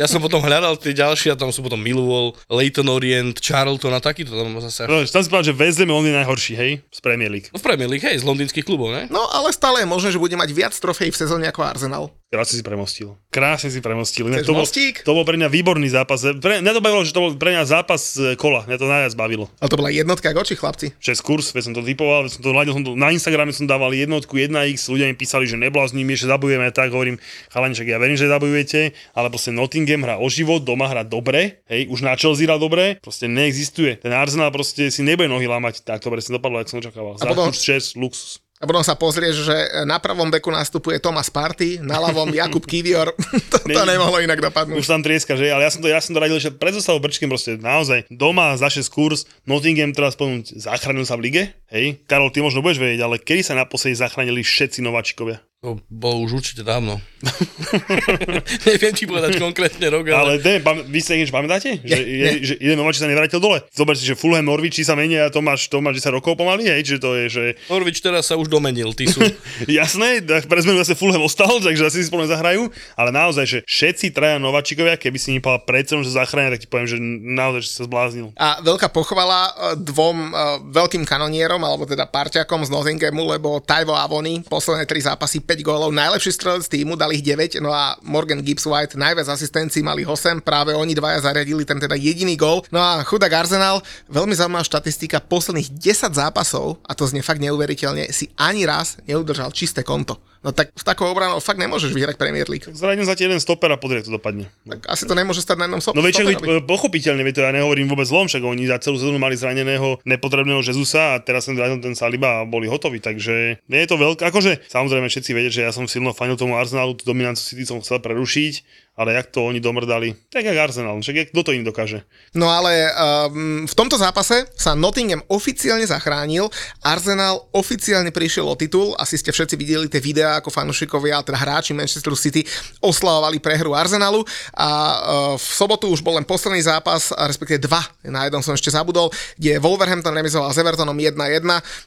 Ja som potom hľadal tie ďalšie a tam sú potom Millwall, Leighton Orient, Charlton a takýto tam zase. No, tam si povedal, že vezeme on je najhorší, hej, z Premier League. No v Premier League, hej, z londýnskych klubov, ne? No ale stále je možné, že bude mať viac trofej v sezóne ako Arsenal. Krásne si premostil. Krásne si premostil. Chceš to, bol, to bol pre mňa výborný zápas. Pre, mňa to bavilo, že to bol pre mňa zápas e, kola. Mňa to najviac bavilo. Ale to bola jednotka k oči, chlapci. 6 kurz, veď som to typoval, veď som to hľadil, som to, na Instagrame som dával jednotku 1x, ľudia mi písali, že neblázni, že zabujeme, tak hovorím, chalaniček, ja verím, že zabujete, ale proste Nottingham hrá o život, doma hrá dobre, hej, už na Chelsea hrá dobre, proste neexistuje. Ten Arsenal proste si nebude nohy lámať, tak to presne dopadlo, ako som očakával. Za potom- kurz 6, luxus. A potom sa pozrieš, že na pravom beku nastupuje Thomas Party, na ľavom Jakub Kivior. to, to Ne- nemohlo inak dopadnúť. Už tam trieska, že? Ale ja som to, ja som to radil, že pred zostavu brčkým proste naozaj doma za 6 kurz, Nottingham teraz ponúť zachránil sa v lige, hej? Karol, ty možno budeš vedieť, ale kedy sa naposledy zachránili všetci nováčikovia? To bolo už určite dávno. Neviem ti povedať konkrétne rok, Ale ale... ten, pam, vy si niečo pamätáte? Že, je, že jeden nováčik sa nevrátil dole. Zober si, že Fulham Norwichi sa menia a to máš, to máš 10 rokov pomaly, hej? Že to je, že Norvič teraz sa už domenil, ty sú... jasné, tak pre zmenu zase Fulham ostal, takže zase si spolu zahrajú, ale naozaj, že všetci traja nováčikovia, keby si mi povedal predsa, že zachránia, tak ti poviem, že naozaj, že sa zbláznil. A veľká pochvala e, dvom e, veľkým kanonierom, alebo teda parťakom z Nottinghamu, lebo Taivo Avoni, posledné tri zápasy 5 gólov, najlepší strelec týmu, dali ich 9, no a Morgan Gibbs White, najviac asistencií mali 8, práve oni dvaja zariadili ten teda jediný gól. No a chudák Arsenal, veľmi zaujímavá štatistika, posledných 10 zápasov, a to znie fakt neuveriteľne, si ani raz neudržal čisté konto. No tak s takou obranou fakt nemôžeš vyhrať Premier League. Zradím za jeden stoper a podrie, to dopadne. Tak asi to nemôže stať na jednom No väčšinou, stoperovi. veď, pochopiteľne, veď to ja nehovorím vôbec zlom, však oni za celú sezónu mali zraneného nepotrebného Jezusa a teraz sem vrátil ten Saliba a boli hotoví, takže nie je to veľké, akože samozrejme všetci vedia, že ja som silno fanil tomu Arsenalu, tú dominanciu City som chcel prerušiť, ale jak to oni domrdali, tak jak Arsenal, však kto to im dokáže. No ale um, v tomto zápase sa Nottingham oficiálne zachránil, Arsenal oficiálne prišiel o titul, asi ste všetci videli tie videá ako fanúšikovia, teda hráči Manchester City oslavovali prehru Arsenalu a uh, v sobotu už bol len posledný zápas, a respektíve dva, na jednom som ešte zabudol, kde Wolverhampton remizoval s Evertonom 1-1,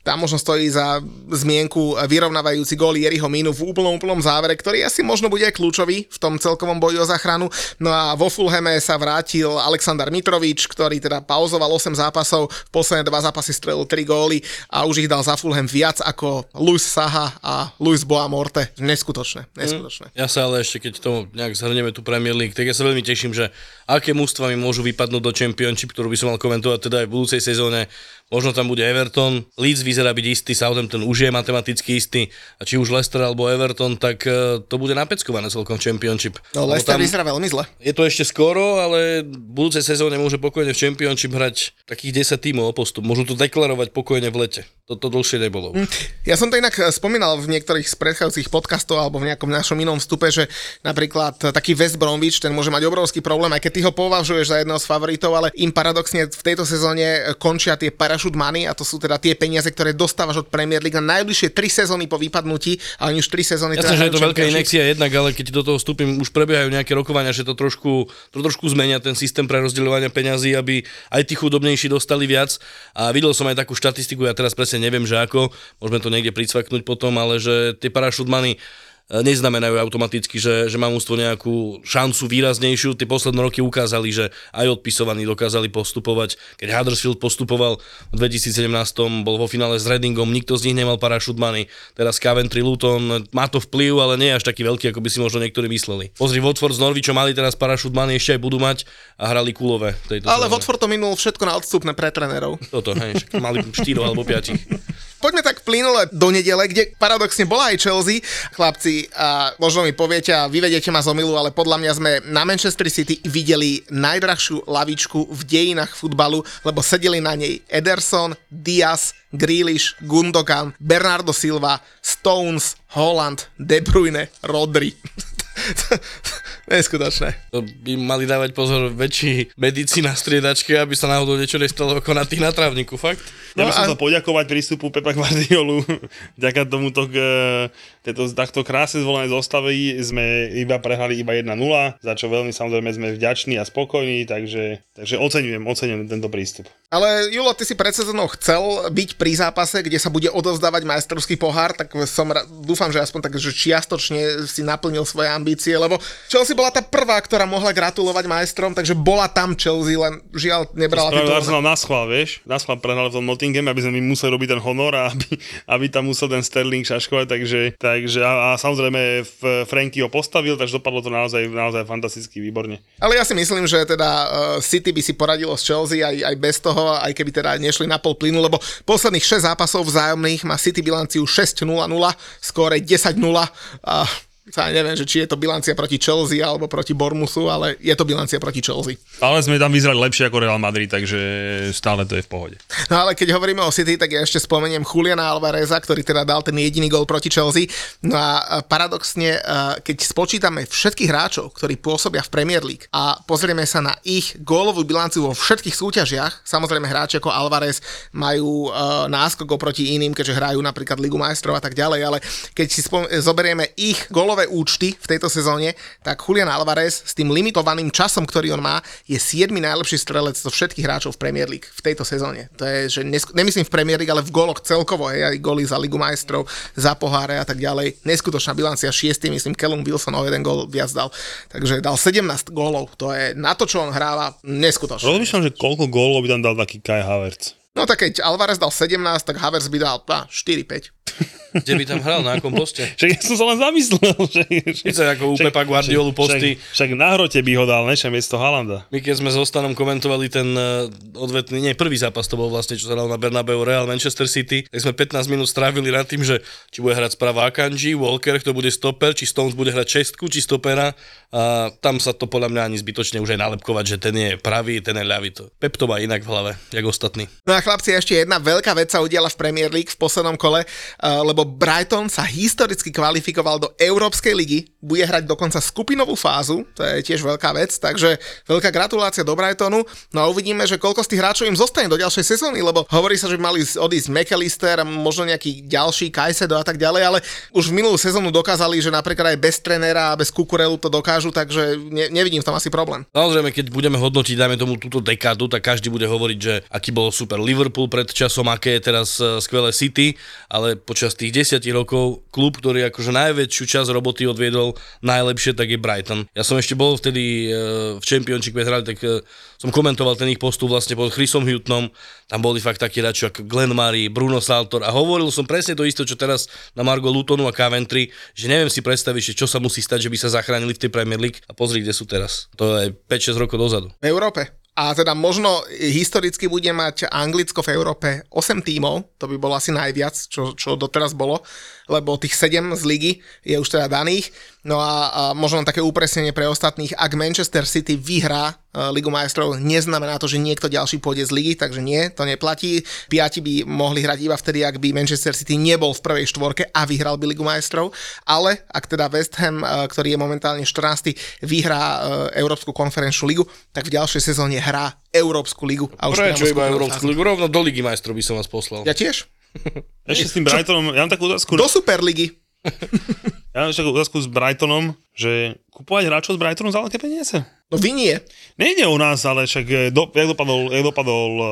tam možno stojí za zmienku vyrovnávajúci gól Jeriho Mínu v úplnom úplnom závere, ktorý asi možno bude aj kľúčový v tom celkovom boji o záchranu. No a vo Fulhame sa vrátil Aleksandar Mitrovič, ktorý teda pauzoval 8 zápasov, v posledné dva zápasy strelil 3 góly a už ich dal za Fulham viac ako Luis Saha a Luis Boamorte. Neskutočné, neskutočné. Ja sa ale ešte, keď to nejak zhrnieme tú Premier League, tak ja sa veľmi teším, že aké mústva mi môžu vypadnúť do Championship, ktorú by som mal komentovať teda aj v budúcej sezóne. Možno tam bude Everton, Leeds vyzerá byť istý, Southampton už je matematicky istý, a či už Leicester alebo Everton, tak eh, to bude napeckované celkom Championship. No Leicester tam- vyzerá veľmi zle. Je to ešte skoro, ale v budúcej sezóne môže pokojne v Championship hrať takých 10 tímov o postup. Môžu to deklarovať pokojne v lete. Toto dlhšie nebolo. Hm. Ja som to inak eh, spomínal v niektorých z predchádzajúcich podcastov alebo v nejakom našom inom vstupe, že napríklad eh, taký West Bromwich, ten môže mať obrovský problém, aj keď ty ho považuješ za jedného z favoritov, ale im paradoxne v tejto sezóne eh, končia tie parachute money a to sú teda tie peniaze, ktoré dostávaš od Premier League na najbližšie 3 sezóny po vypadnutí, ale oni už 3 sezóny Jasné, že je to veľká inekcia jednak, ale keď do toho vstúpim, už prebiehajú nejaké rokovania, že to trošku, to trošku zmenia ten systém pre rozdeľovania peňazí, aby aj tí chudobnejší dostali viac. A videl som aj takú štatistiku, ja teraz presne neviem, že ako, môžeme to niekde pricvaknúť potom, ale že tie e, neznamenajú automaticky, že, že má mústvo nejakú šancu výraznejšiu. Tie posledné roky ukázali, že aj odpisovaní dokázali postupovať. Keď Huddersfield postupoval v 2017, bol vo finále s Readingom, nikto z nich nemal parachute money. Teraz Coventry, Luton, má to vplyv, ale nie je až taký veľký, ako by si možno niektorí mysleli. Pozri, Watford s Norwichom mali teraz parachute money, ešte aj budú mať a hrali kulové. Tejto Ale sezóne. Watford to minul všetko na odstupné pre trénerov. Toto, hej, mali 4 alebo 5. Poďme tak plynule do nedele, kde paradoxne bola aj Chelsea. Chlapci, a možno mi poviete a vyvediete ma z omilu, ale podľa mňa sme na Manchester City videli najdrahšiu lavičku v dejinách futbalu, lebo sedeli na nej Ederson, Diaz, Grealish, Gundogan, Bernardo Silva, Stones, Holland, De Bruyne, Rodri. Neskutočné. To by mali dávať pozor väčší medici na striedačke, aby sa náhodou niečo nestalo ako na tých na trávniku, fakt? Ja by No som a- sa poďakovať prístupu Pepa Guardiolu. Vďaka tomuto, k, tejto, takto krásne zvolenej zostavy sme iba prehrali iba 1-0, za čo veľmi samozrejme sme vďační a spokojní, takže, takže oceňujem, oceňujem tento prístup. Ale Julo, ty si pred sezónou chcel byť pri zápase, kde sa bude odovzdávať majstrovský pohár, tak som ra- dúfam, že aspoň tak, že čiastočne si naplnil svoje ambície, lebo Chelsea bola tá prvá, ktorá mohla gratulovať majstrom, takže bola tam Chelsea, len žiaľ nebrala titul. Arsenal na schvál, vieš? Na schvál prehrali v tom Nottingham, aby sme my museli robiť ten honor a aby, aby tam musel ten Sterling šaškovať, takže, takže a, a samozrejme Franky ho postavil, takže dopadlo to naozaj, naozaj fantasticky výborne. Ale ja si myslím, že teda uh, City by si poradilo s Chelsea aj, aj bez toho, aj keby teda nešli na pol plynu, lebo posledných 6 zápasov vzájomných má City bilanciu 6-0-0, skóre 10-0 a sa neviem, že či je to bilancia proti Chelsea alebo proti Bormusu, ale je to bilancia proti Chelsea. Ale sme tam vyzerali lepšie ako Real Madrid, takže stále to je v pohode. No ale keď hovoríme o City, tak ja ešte spomeniem Juliana Alvareza, ktorý teda dal ten jediný gol proti Chelsea. No a paradoxne, keď spočítame všetkých hráčov, ktorí pôsobia v Premier League a pozrieme sa na ich gólovú bilanciu vo všetkých súťažiach, samozrejme hráči ako Alvarez majú náskok oproti iným, keďže hrajú napríklad Ligu majstrov a tak ďalej, ale keď si spom- zoberieme ich gólové účty v tejto sezóne, tak Julian Alvarez s tým limitovaným časom, ktorý on má, je 7 najlepší strelec zo všetkých hráčov v Premier League v tejto sezóne. To je, že nesk- nemyslím v Premier League, ale v góloch celkovo, hej, aj góly za Ligu majstrov, za poháre a tak ďalej. Neskutočná bilancia 6, myslím, Callum Wilson o jeden gól viac dal. Takže dal 17 gólov. To je na to, čo on hráva, neskutočné. Rozmýšľam, že koľko gólov by tam dal taký Kai Havertz. No tak keď Alvarez dal 17, tak Havertz by dal á, 4-5. Kde by tam hral, na akom poste? Však ja som sa len zamyslel, že... Sice ako u Pepa Guardiolu posty. Však, však na hrote by ho dal, nešia miesto Halanda. My keď sme s Ostanom komentovali ten uh, odvetný, nie, prvý zápas to bol vlastne, čo sa dal na Bernabeu Real Manchester City, tak sme 15 minút strávili nad tým, že či bude hrať sprava Akanji, Walker, kto bude stoper, či Stones bude hrať čestku, či stopera. A tam sa to podľa mňa ani zbytočne už aj nalepkovať, že ten je pravý, ten je ľavý. To. Pep to má inak v hlave, jak ostatní. No a chlapci, ešte jedna veľká vec sa udiala v Premier League v poslednom kole, lebo Brighton sa historicky kvalifikoval do Európskej ligy, bude hrať dokonca skupinovú fázu, to je tiež veľká vec, takže veľká gratulácia do Brightonu. No a uvidíme, že koľko z tých hráčov im zostane do ďalšej sezóny, lebo hovorí sa, že mali odísť McAllister možno nejaký ďalší Kajsedo a tak ďalej, ale už minulú sezónu dokázali, že napríklad aj bez trénera a bez Kukurelu to dokážu, takže ne, nevidím v tom asi problém. Samozrejme, keď budeme hodnotiť, dajme tomu túto dekádu, tak každý bude hovoriť, že aký bol super Liverpool pred časom, aké je teraz eh, skvelé City, ale počas tých desiatich rokov klub, ktorý akože najväčšiu časť roboty odviedol najlepšie, tak je Brighton. Ja som ešte bol vtedy e, v Championship, keď hrali, tak e, som komentoval ten ich postup vlastne pod Chrisom Huttonom. Tam boli fakt takí hráči ako Glenn Murray, Bruno Saltor a hovoril som presne to isté, čo teraz na Margo Lutonu a Coventry, že neviem si predstaviť, že čo sa musí stať, že by sa zachránili v tej Premier League a pozri, kde sú teraz. To je 5-6 rokov dozadu. V Európe. A teda možno historicky bude mať Anglicko v Európe 8 tímov, to by bolo asi najviac, čo, čo doteraz bolo, lebo tých 7 z ligy je už teda daných. No a, a možno také upresnenie pre ostatných, ak Manchester City vyhrá uh, Ligu majstrov, neznamená to, že niekto ďalší pôjde z ligy, takže nie, to neplatí. Piati by mohli hrať iba vtedy, ak by Manchester City nebol v prvej štvorke a vyhral by Ligu majstrov, ale ak teda West Ham, uh, ktorý je momentálne 14. vyhrá uh, Európsku konferenčnú ligu, tak v ďalšej sezóne hrá Európsku ligu. A už Prečo iba Európsku ligu? Rovno do Ligy majstrov by som vás poslal. Ja tiež. Ešte s tým Brightonom, ja mám takú otázku, Do Superligy. ja mám takú otázku s Brightonom, že kupovať hráčov z Brightonu za veľké peniaze. No vy nie. Nejde o nás, ale však eh, do, jak dopadol, jak dopadol uh,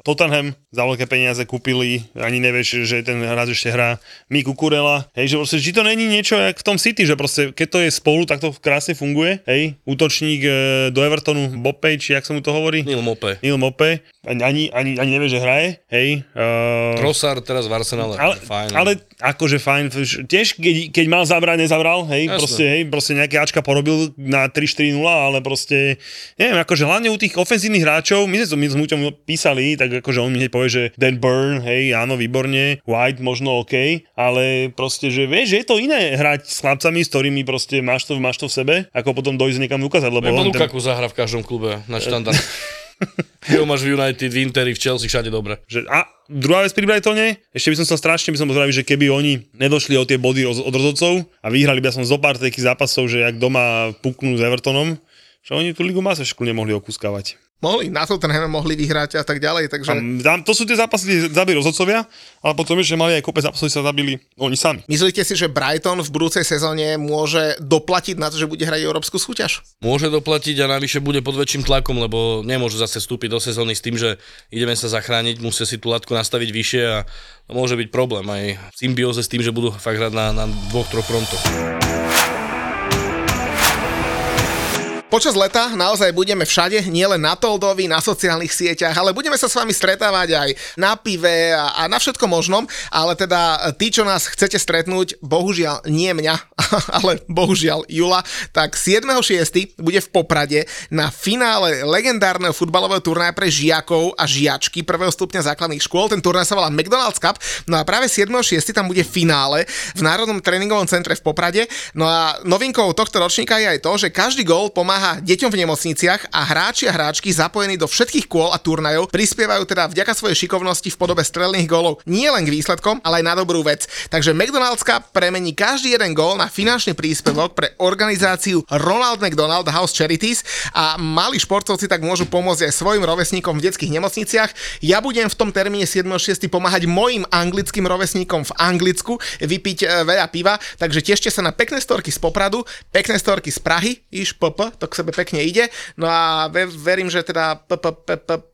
Tottenham, za veľké peniaze kúpili, ani nevieš, že ten hráč ešte hrá Mi Kukurela, hej, že proste, či to není niečo jak v tom City, že proste, keď to je spolu, tak to krásne funguje, hej, útočník uh, do Evertonu, Bope, či jak sa mu to hovorí? Neil Mope. Neil Mope, ani, ani, ani, ani nevie, že hraje, hej. Uh, Trossard teraz v Arsenale. ale, Fajn. ale akože fajn, tiež keď, keď mal zabrať, nezabral, hej, Jasné. proste, hej, proste nejaké Ačka porobil na 3-4-0, ale proste, neviem, akože hlavne u tých ofenzívnych hráčov, my sme to my s Muťom písali, tak akože on mi hneď povie, že Dan Burn, hej, áno, výborne, White možno OK, ale proste, že vieš, že je to iné hrať s chlapcami, s ktorými proste máš to, máš to v sebe, ako potom dojsť niekam ukázať, lebo Lebo on ten, Lukaku zahra v každom klube na štandard. Ho máš v United, v Interi, v Chelsea, všade dobre. že, a druhá vec pri Brightone, ešte by som sa strašne by som bol zdravý, že keby oni nedošli o tie body od, od rozhodcov a vyhrali by som zo pár takých zápasov, že jak doma puknú s Evertonom, že oni tú ligu má nemohli okúskavať. Mohli, na Tottenhame mohli vyhrať a tak ďalej, takže... Tam, to sú tie zápasy, kde zabili rozhodcovia, ale potom ešte mali aj kopec zápasov, sa zabili oni sami. Myslíte si, že Brighton v budúcej sezóne môže doplatiť na to, že bude hrať európsku súťaž? Môže doplatiť a navyše bude pod väčším tlakom, lebo nemôžu zase vstúpiť do sezóny s tým, že ideme sa zachrániť, musia si tú latku nastaviť vyššie a to môže byť problém aj v symbióze s tým, že budú fakt hrať na, na dvoch, troch frontoch. Počas leta naozaj budeme všade, nielen na Toldovi, na sociálnych sieťach, ale budeme sa s vami stretávať aj na pive a, a na všetko možnom, ale teda tí, čo nás chcete stretnúť, bohužiaľ nie mňa, ale bohužiaľ Jula, tak 7.6. bude v Poprade na finále legendárneho futbalového turnaja pre žiakov a žiačky prvého stupňa základných škôl. Ten turnaj sa volá McDonald's Cup, no a práve 7.6. tam bude finále v Národnom tréningovom centre v Poprade. No a novinkou tohto ročníka je aj to, že každý gól pomáha deťom v nemocniciach a hráči a hráčky zapojení do všetkých kôl a turnajov prispievajú teda vďaka svojej šikovnosti v podobe strelných gólov nie len k výsledkom, ale aj na dobrú vec. Takže McDonald's premení každý jeden gól na finančný príspevok pre organizáciu Ronald McDonald House Charities a malí športovci tak môžu pomôcť aj svojim rovesníkom v detských nemocniciach. Ja budem v tom termíne 7.6. pomáhať mojim anglickým rovesníkom v Anglicku vypiť e, veľa piva, takže tešte sa na pekné storky z Popradu, pekné storky z Prahy, iš PP, to k sebe pekne ide. No a ve- verím, že teda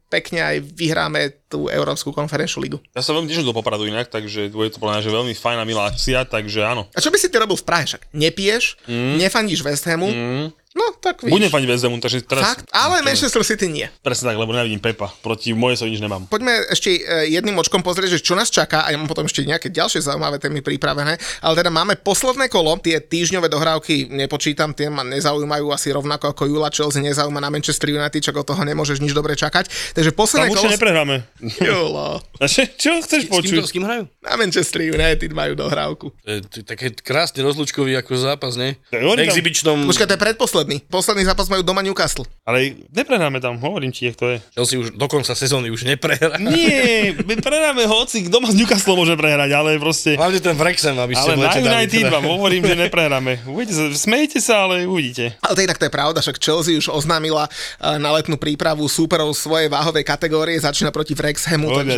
pekne aj vyhráme tú Európsku konferenčnú ligu. Ja sa veľmi teším do Popradu inak, takže bude to podľa že veľmi fajná milá akcia, takže áno. A čo by si ty robil v Prahe však? Nepiješ, mm. nefandíš West Hamu, mm. No tak vidíš. Budem faniť Vezemu, takže teraz... Fakt, ale Manchester City nie. Presne tak, lebo nevidím Pepa. Proti moje sa nič nemám. Poďme ešte e, jedným očkom pozrieť, že čo nás čaká a ja mám potom ešte nejaké ďalšie zaujímavé témy pripravené, ale teda máme posledné kolo, tie týždňové dohrávky nepočítam, tie ma nezaujímajú asi rovnako ako Jula Chelsea nezaujíma na Manchester United, čak od toho nemôžeš nič dobre čakať. Takže Tam posledné kolo... určite neprehráme. Julo, A čo, chceš S kým, počuť? to, s kým hrajú? na Manchester United majú dohrávku. Je také krásne rozlúčkový ako zápas, ne? Tam- Exibičnom Počkaj, to je predposledný. Posledný zápas majú doma Newcastle. Ale neprehráme tam, hovorím ti, jak to je. Chelsea už do konca sezóny už neprehrá. Nie, my prehráme hoci, má z Newcastle môže prehrať, ale proste... Hlavne ten Wrexham, aby ste Ale na United vám hovorím, že neprehráme. Uvidíte sa, smejte sa, ale uvidíte. Ale to inak to je pravda, však Chelsea už oznámila eh, na letnú prípravu súperov svojej váhovej kategórie, začína proti Wrexhamu, takže...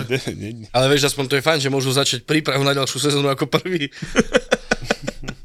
Ale vieš, aspoň to je fajn, že môžu začať prípravu na ďalšiu sezónu ako prvý.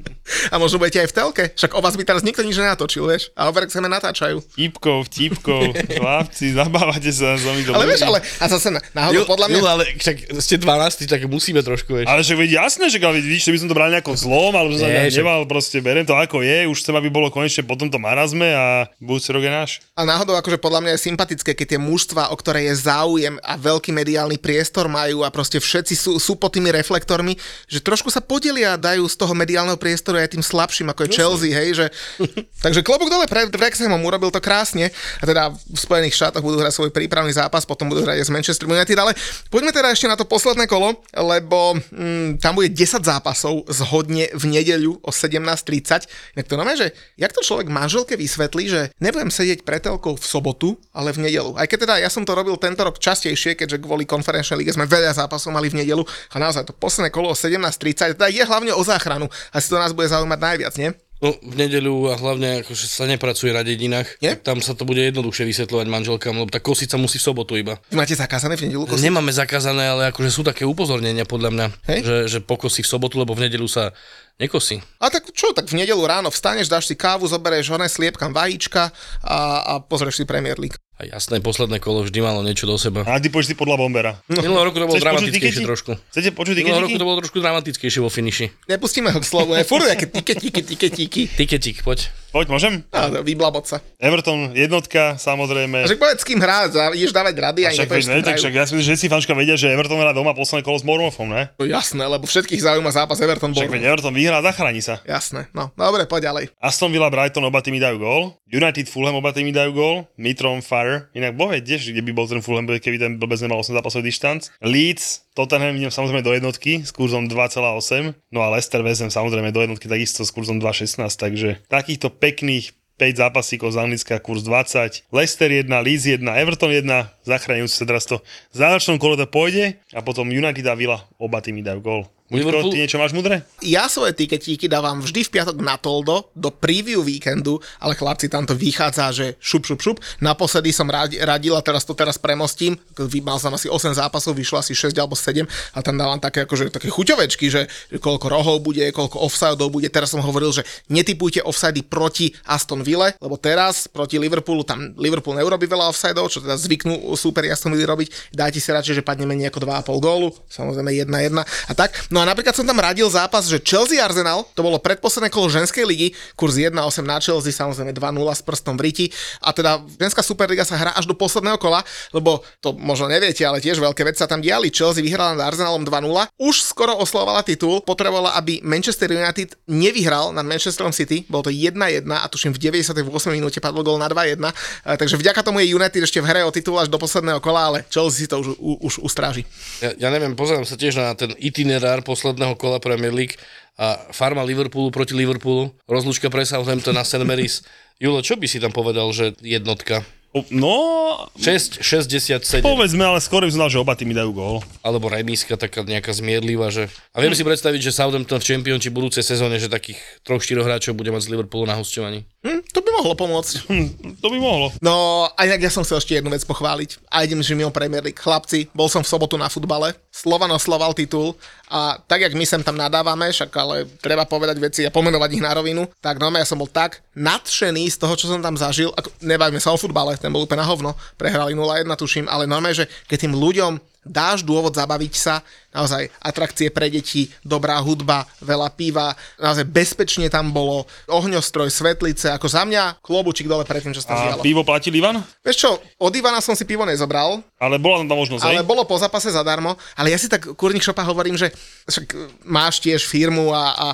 A možno budete aj v telke. Však o vás by teraz nikto nič nenatočil, vieš. A o Verexeme natáčajú. Tipkov, tipkov, chlapci, zabávate sa s nami Ale vieš, ale a zase na- náhodou podľa mňa... Julo, ale však ste 12, tak musíme trošku, vieš. Ale však veď jasné, že ale vidíš, že by som to bral nejako zlom, alebo že som Nie, že- nemal, proste berem to ako je, už chcem, aby bolo konečne po tomto marazme a budúci rok je náš. A náhodou akože podľa mňa je sympatické, keď tie mužstva, o ktoré je záujem a veľký mediálny priestor majú a proste všetci sú, sú pod tými reflektormi, že trošku sa podelia a dajú z toho mediálneho priestoru aj tým slabším, ako je Chelsea, hej, že... Takže klobúk dole pred Wrexhamom urobil to krásne a teda v Spojených štátoch budú hrať svoj prípravný zápas, potom budú hrať aj z Manchester United, ale poďme teda ešte na to posledné kolo, lebo mm, tam bude 10 zápasov zhodne v nedeľu o 17.30. Inak to znamená, že jak to človek manželke vysvetlí, že nebudem sedieť pre telkou v sobotu, ale v nedelu. Aj keď teda ja som to robil tento rok častejšie, keďže kvôli konferenčnej lige sme veľa zápasov mali v nedelu a naozaj to posledné kolo o 17.30, teda je hlavne o záchranu. Asi to nás bude zaujímať najviac, nie? No, v nedeľu a hlavne akože sa nepracuje na dedinách. Nie? Tam sa to bude jednoduchšie vysvetľovať manželkám, lebo tá kosica musí v sobotu iba. Vy máte zakázané v nedelu kosiť? Nemáme zakázané, ale akože sú také upozornenia podľa mňa, Hej. že, že pokosí v sobotu, lebo v nedeľu sa nekosí. A tak čo, tak v nedelu ráno vstaneš, dáš si kávu, zoberieš oné sliepkam vajíčka a, a pozrieš si Premier League. A jasné, posledné kolo vždy malo niečo do seba. A ty poďš si podľa bombera. Minulého roku to bolo Chceš dramatickejšie trošku. Chcete počuť Minulého roku to bolo trošku dramatickejšie vo finiši. Nepustíme ho k slovu, je furt nejaké tiketíky, tiketíky. Tiketik, poď. Poď, môžem? A vyblabot sa. Everton jednotka, samozrejme. A že povedz, s kým hrá, ideš dávať rady a A však, veď, ne, tak však ja si myslím, že si fanška vedia, že Everton hrá doma posledné kolo s Bournemouthom, ne? To jasné, lebo všetkých zaujíma zápas Everton Však bol. veď Everton vyhrá, zachráni sa. Jasné, no, dobre, poď ďalej. Aston Villa, Brighton, oba týmy dajú gól. United, Fulham, oba týmy dajú gól. Mitrom, Fire. Inak boh vie, tiež, kde by bol ten Fulham, keby ten blbec nemal 8 zápasový dištanc. Leeds, Tottenham idem samozrejme do jednotky s kurzom 2,8. No a Leicester vezem samozrejme do jednotky takisto s kurzom 2,16. Takže takýchto pekných 5 zápasíkov z Anglicka, kurz 20, Leicester 1, Leeds 1, Everton 1, zachránujúci sa teraz to v záverečnom kole to pôjde a potom United a Villa, oba týmy dajú gól. Liverpool- ty niečo máš mudré? Ja svoje tiketíky dávam vždy v piatok na Toldo, do preview víkendu, ale chlapci, tam to vychádza, že šup, šup, šup. Naposledy som radi- radil a teraz to teraz premostím. Mal som asi 8 zápasov, vyšlo asi 6 alebo 7 a tam dávam také, akože, také chuťovečky, že, že koľko rohov bude, koľko offsideov bude. Teraz som hovoril, že netypujte offsidy proti Aston Ville, lebo teraz proti Liverpoolu, tam Liverpool neurobi veľa offsideov, čo teda zvyknú súperi Aston Ville robiť. Dajte si radšej, že padne menej ako 2,5 gólu, samozrejme 1-1 a tak. No a napríklad som tam radil zápas, že Chelsea Arsenal, to bolo predposledné kolo ženskej ligy, kurz 1,8 na Chelsea, samozrejme 2-0 s prstom v riti. A teda ženská superliga sa hrá až do posledného kola, lebo to možno neviete, ale tiež veľké veci sa tam diali. Chelsea vyhrala nad Arsenalom 2-0, už skoro oslavovala titul, potrebovala, aby Manchester United nevyhral nad Manchesterom City, bolo to 1-1 a tuším v 98 minúte padlo gol na 2-1, a takže vďaka tomu je United ešte v hre o titul až do posledného kola, ale Chelsea si to už, u, už ustráži. Ja, ja neviem, pozerám sa tiež na ten itinerár posledného kola Premier League a farma Liverpoolu proti Liverpoolu, rozlúčka pre Southampton a St. Mary's. Julo, čo by si tam povedal, že jednotka? No, 6, 67. povedzme, ale skôr by som dal, že oba týmy dajú gól. alebo remíska taká nejaká zmierlivá, že... A viem si predstaviť, že Southampton v Championship budúcej sezóne, že takých troch, štyroch hráčov bude mať z Liverpoolu na hostovaní. Hm, to by mohlo pomôcť. Hm, to by mohlo. No a inak ja som chcel ešte jednu vec pochváliť. A idem, že mimo Premier League. Chlapci, bol som v sobotu na futbale, Slovan osloval titul a tak, jak my sem tam nadávame, však ale treba povedať veci a pomenovať ich na rovinu, tak no ja som bol tak nadšený z toho, čo som tam zažil. Ako, nebavíme sa o futbale, ten bol úplne na hovno. Prehrali 0-1, tuším, ale normálne, že keď tým ľuďom dáš dôvod zabaviť sa, naozaj atrakcie pre deti, dobrá hudba, veľa piva, naozaj bezpečne tam bolo, ohňostroj, svetlice, ako za mňa klobučík dole pred tým, čo sa tam dialo. pivo platil Ivan? Vieš čo, od Ivana som si pivo nezobral, Ale bola tam tá možnosť, ale hej? bolo po zápase zadarmo, ale ja si tak kurník šopa hovorím, že však máš tiež firmu a, a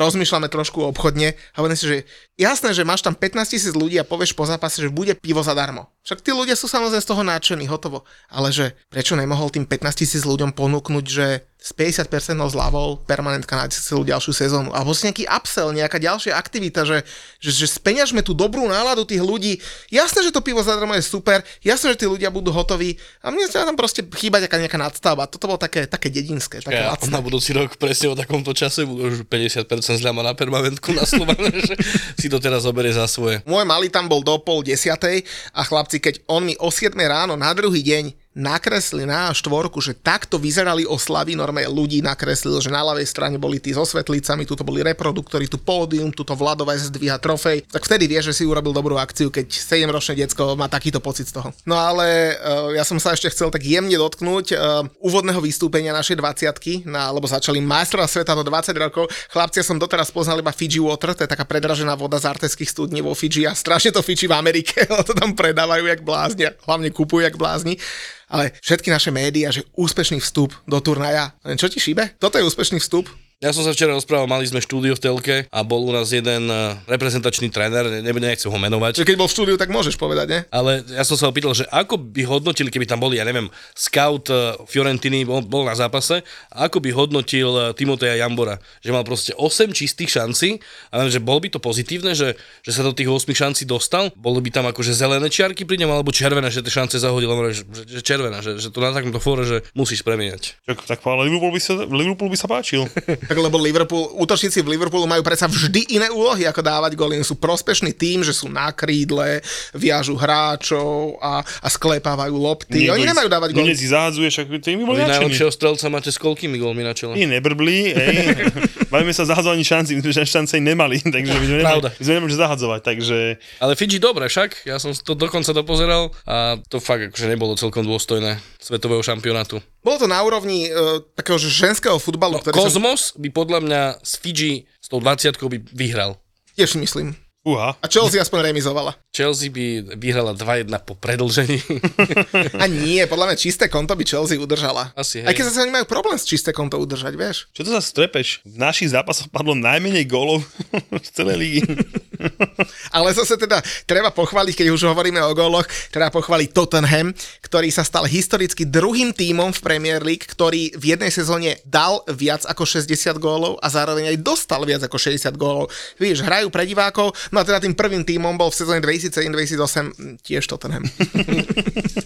rozmýšľame trošku obchodne a hovorím si, že jasné, že máš tam 15 tisíc ľudí a povieš po zápase, že bude pivo zadarmo. Však tí ľudia sú samozrejme z toho nadšení, hotovo. Ale že prečo nemohol tým 15 tisíc ľuďom ponúknuť, že s 50% zľavou permanentka na celú ďalšiu sezónu. Alebo si nejaký upsell, nejaká ďalšia aktivita, že, že, že speňažme tú dobrú náladu tých ľudí. Jasné, že to pivo zadarmo je super, jasné, že tí ľudia budú hotoví a mne sa tam proste chýba nejaká, nejaká nadstavba. Toto bolo také, také dedinské, také Ja, na budúci rok presne o takomto čase budú už 50% zľama na permanentku na Slovane, že si to teraz zoberie za svoje. Môj malý tam bol do pol desiatej a chlapci, keď on mi o 7 ráno na druhý deň nakresli na štvorku, že takto vyzerali oslavy, normálne ľudí nakreslil, že na ľavej strane boli tí so svetlicami, tuto boli reproduktory, tu pódium, tuto Vladové zdvíha trofej, tak vtedy vieš, že si urobil dobrú akciu, keď 7-ročné decko má takýto pocit z toho. No ale uh, ja som sa ešte chcel tak jemne dotknúť uh, úvodného vystúpenia našej 20 na, lebo začali majstra sveta do 20 rokov. Chlapci, ja som doteraz poznal iba Fiji Water, to je taká predražená voda z arteských studní vo Fiji a strašne to Fiji v Amerike, to tam predávajú jak blázni, a hlavne kupujú jak blázni ale všetky naše médiá, že úspešný vstup do turnaja. Čo ti šíbe? Toto je úspešný vstup? Ja som sa včera rozprával, mali sme štúdio v telke a bol u nás jeden eh, reprezentačný tréner, ne, nechcem ho menovať. Keď bol v štúdiu, tak môžeš povedať, ne? Ale ja som sa opýtal, že ako by hodnotili, keby tam boli, ja neviem, scout eh, Fiorentiny bol, bol na zápase, ako by hodnotil eh, Timoteja Jambora, že mal proste 8 čistých šancí a že bol by to pozitívne, že, že sa do tých 8 šancí dostal, boli by tam akože zelené čiarky pri ňom alebo červené, že tie šance zahodil, že, že, že červená, že, že to na takomto fóre, že musíš premieňať. Tak, tak ale Liverpool by sa, Liverpool by sa páčil. tak lebo Liverpool, útočníci v Liverpoolu majú predsa vždy iné úlohy, ako dávať góly. Sú prospešný tým, že sú na krídle, viažu hráčov a, a sklepávajú lopty. Oni nemajú dávať góly. si zahádzuje, však tým boli najlepšieho strelca máte s koľkými gólmi na čele? Nie, nebrblí, ej. Bavíme sa zahadzovaní šanci, my sme šance nemali, takže my sme nemali, my sme nemali zahadzovať, takže... Ale Fidži dobre však, ja som to dokonca dopozeral a to fakt akože nebolo celkom dôstojné svetového šampionátu. Bolo to na úrovni uh, takého ženského futbalu. No, Kozmos som... by podľa mňa z Fidži s tou 20 by vyhral. Tiež myslím. Uha. A Chelsea aspoň remizovala. Chelsea by vyhrala 2-1 po predlžení. A nie, podľa mňa čisté konto by Chelsea udržala. Asi, hej. Aj keď zase oni majú problém s čisté konto udržať, vieš. Čo to za strepeš? V našich zápasoch padlo najmenej gólov z celej ligy. Ale zase teda treba pochváliť, keď už hovoríme o góloch, treba pochváliť Tottenham, ktorý sa stal historicky druhým tímom v Premier League, ktorý v jednej sezóne dal viac ako 60 gólov a zároveň aj dostal viac ako 60 gólov. Víš, hrajú pre divákov, no a teda tým prvým tímom bol v sezóne 2007-2008 tiež Tottenham.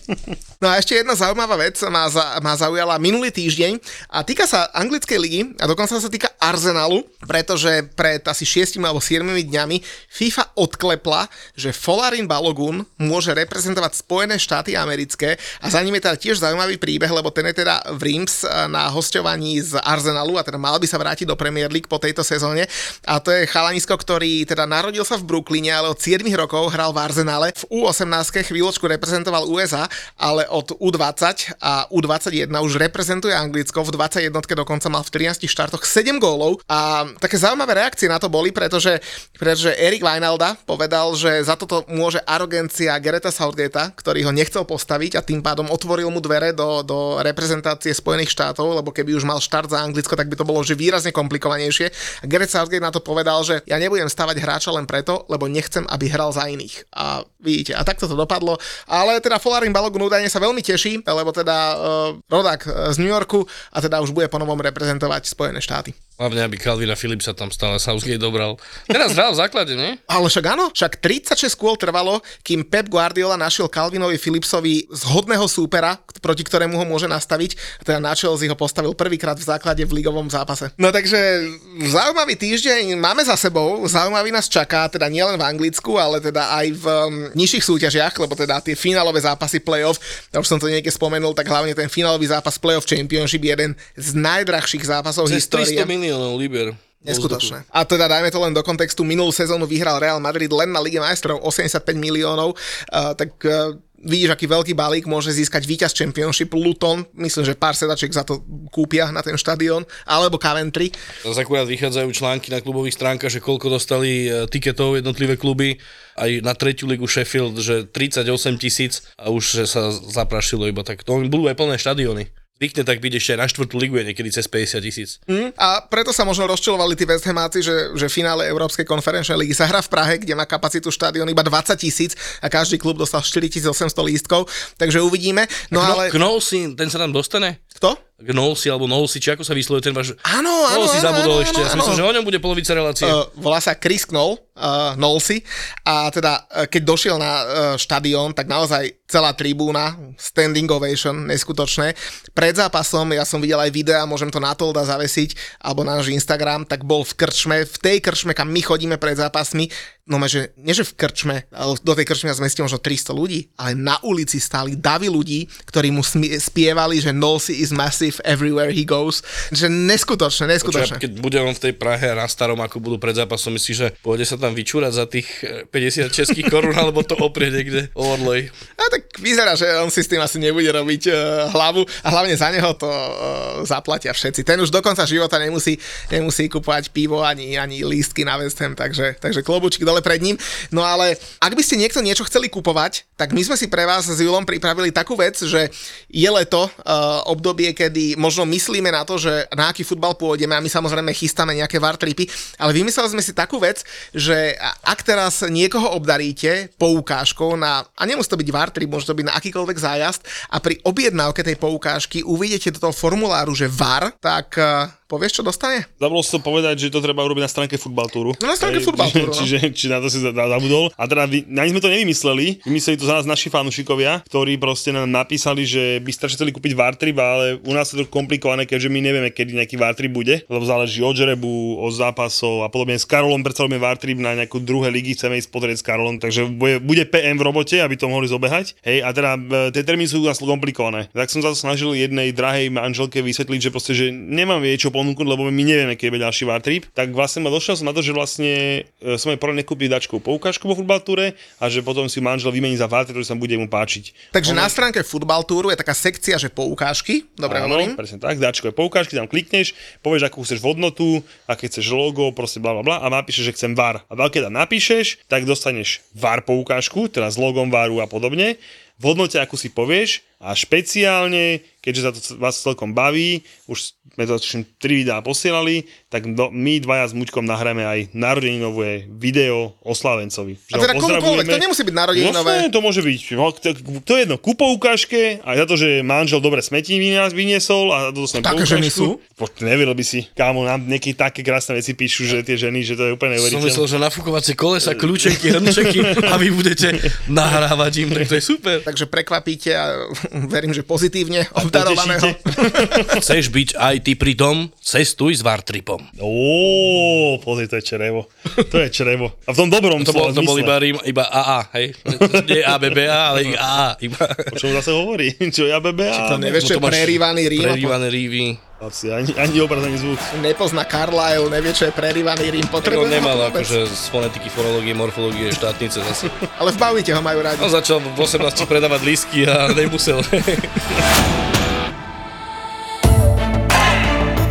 no a ešte jedna zaujímavá vec ma, za, ma zaujala minulý týždeň a týka sa anglickej ligy a dokonca sa týka Arsenalu, pretože pred asi 6 alebo 7 dňami FIFA odklepla, že Folarin Balogun môže reprezentovať Spojené štáty americké a za ním je teda tiež zaujímavý príbeh, lebo ten je teda v Reims na hostovaní z Arsenalu a teda mal by sa vrátiť do Premier League po tejto sezóne a to je chalanisko, ktorý teda narodil sa v Brooklyne, ale od 7 rokov hral v Arsenale. V U18 chvíľočku reprezentoval USA, ale od U20 a U21 už reprezentuje Anglicko. V 21 dokonca mal v 13 štartoch 7 gólov a také zaujímavé reakcie na to boli, pretože, pretože Erik Weinalda povedal, že za toto môže arogencia Gereta Southgatea, ktorý ho nechcel postaviť a tým pádom otvoril mu dvere do, do reprezentácie Spojených štátov, lebo keby už mal štart za Anglicko, tak by to bolo že výrazne komplikovanejšie. A Gareth Southgate na to povedal, že ja nebudem stavať hráča len preto, lebo nechcem, aby hral za iných. A vidíte, a takto to dopadlo. Ale teda Folarin Balogun údajne sa veľmi teší, lebo teda uh, rodák z New Yorku a teda už bude ponovom reprezentovať Spojené štáty. Hlavne, aby Calvina Philip sa tam stále Southgate dobral. Teraz hral v základe, nie? Ale však áno, však 36 kôl trvalo, kým Pep Guardiola našiel Calvinovi Philipsovi zhodného súpera, proti ktorému ho môže nastaviť. Teda na Chelsea ho postavil prvýkrát v základe v ligovom zápase. No takže zaujímavý týždeň máme za sebou, zaujímavý nás čaká, teda nielen v Anglicku, ale teda aj v um, nižších súťažiach, lebo teda tie finálové zápasy playoff, ja už som to niekde spomenul, tak hlavne ten finálový zápas playoff championship je jeden z najdrahších zápasov Cez histórie. 300 miliónov liber. Neskutočné. A teda dajme to len do kontextu, minulú sezónu vyhral Real Madrid len na Lige majstrov 85 miliónov, uh, tak uh, vidíš, aký veľký balík môže získať víťaz Championship Luton, myslím, že pár sedačiek za to kúpia na ten štadión, alebo Coventry. Zase akurát vychádzajú články na klubových stránkach, že koľko dostali e, tiketov jednotlivé kluby, aj na tretiu ligu Sheffield, že 38 tisíc a už že sa zaprašilo iba tak. To budú aj plné štadióny zvykne tak byť ešte aj na štvrtú ligu je niekedy cez 50 tisíc. Mm, a preto sa možno rozčilovali tí West Hamáci, že, že finále Európskej konferenčnej ligy sa hrá v Prahe, kde má kapacitu štadión iba 20 tisíc a každý klub dostal 4800 lístkov, takže uvidíme. No Kno, ale... Knolsi, ten sa tam dostane? Kto? Gnolsi alebo Nolsi, či ako sa vyslovuje ten váš... Áno, áno, Nolsi áno, zabudol áno, ešte, ja áno, myslím, že o ňom bude polovica relácie. Uh, volá sa Chris Knoll, uh, Nolsi a teda uh, keď došiel na uh, štadión, tak naozaj celá tribúna, standing ovation, neskutočné. Pred zápasom, ja som videl aj videa, môžem to na Tolda zavesiť, alebo na náš Instagram, tak bol v krčme, v tej krčme, kam my chodíme pred zápasmi, no že nie že v krčme, do tej krčmy nás zmestí možno 300 ľudí, ale na ulici stáli davy ľudí, ktorí mu spievali, že Nosy is massive everywhere he goes. Že neskutočné, neskutočné. Počuť, keď bude on v tej Prahe na starom, ako budú pred zápasom, myslíš, že pôjde sa tam vyčúrať za tých eh, 50 českých korún, alebo to oprie niekde o Orloj. A tak vyzerá, že on si s tým asi nebude robiť uh, hlavu a hlavne za neho to uh, zaplatia všetci. Ten už do konca života nemusí, nemusí kupovať pivo ani, ani lístky na West Ham, takže, takže klobučky dole pred ním. No ale ak by ste niekto niečo chceli kupovať, tak my sme si pre vás s Julom pripravili takú vec, že je leto, uh, obdobie, kedy možno myslíme na to, že na aký futbal pôjdeme a my samozrejme chystáme nejaké vartripy, ale vymysleli sme si takú vec, že ak teraz niekoho obdaríte poukážkou na, a nemusí to byť vartrip, môže to byť na akýkoľvek zájazd a pri objednávke tej poukážky uvidíte do toho formuláru, že VAR, tak uh, povieš, čo dostane? Zabudol som povedať, že to treba urobiť na stránke futbaltúru. No, na stránke Futbaltúru, no. Čiže, čiže, na to si za- zabudol. A teda ani sme to nevymysleli, vymysleli to za nás naši fanúšikovia, ktorí proste nám napísali, že by strašne chceli kúpiť Vartrip, ale u nás je to komplikované, keďže my nevieme, kedy nejaký Vartrip bude, lebo záleží od žrebu, od zápasov a podobne. S Karolom predsa robíme Vartrip na nejakú druhé ligy, chceme ísť pozrieť s Karolom, takže bude, bude PM v robote, aby to mohli zobehať. Hej, a teda e, tie termíny sú u nás komplikované. Tak som sa snažil jednej drahej manželke vysvetliť, že proste, že nemám jej čo ponúknuť, lebo my nevieme, keď bude ďalší Vartrip. Tak vlastne ma došiel som na to, že vlastne e, som jej poradne kúpiť dačku poukážku vo futbaltúre a že potom si manžel vymení za Vartrip, ktorý sa bude mu páčiť. Takže na stránke Futbaltúru je taká sekcia, že poukážky, dobre Áno, hovorím? presne tak, dáčkové poukážky, tam klikneš, povieš, akú chceš hodnotu, aké chceš logo, proste bla bla bla a napíšeš, že chcem VAR. A keď tam napíšeš, tak dostaneš VAR poukážku, teda s logom VARu a podobne, v hodnote, akú si povieš a špeciálne, keďže sa to vás celkom baví, už sme to tuším 3 videá posielali, tak do, my dvaja s Muďkom nahráme aj narodeninové video o Slavencovi. A teda komukoľvek, to nemusí byť narodeninové. Jasné, to môže byť. No, To, to je jedno, ku poukážke, aj za to, že manžel dobre smetí vynies- vyniesol a to dostanem Také ženy sú? Po, neveril by si. Kámo, nám nejaké také krásne veci píšu, že tie ženy, že to je úplne Som neuveriteľné. myslel, že nafúkovacie kolesa, kľúčeky, hrnčeky a vy budete nahrávať im, tak to je super. Takže prekvapíte a verím, že pozitívne obdarovaného. Chceš byť aj ty pri tom, cestuj s Vartripom. Ó, pozri, to je črevo. To je črevo. A v tom dobrom To bol, to bol iba, rím, iba AA, hej? Nie ABBA, ale AA. Iba. O čom zase hovorí? Čo ja bebe? To nevieš, čo je prerývaný Rím. Prerývané rívy. Asi ani, ani obraz, ani zvuk. Nepozná Carlyle, nevie, čo je prerývaný. Tak on Potrebuje nemal ho vôbec. akože z fonetiky, fonológie, morfológie, štátnice zase. Ale v Bavite ho majú radi. On začal v 18 predávať lístky a nemusel.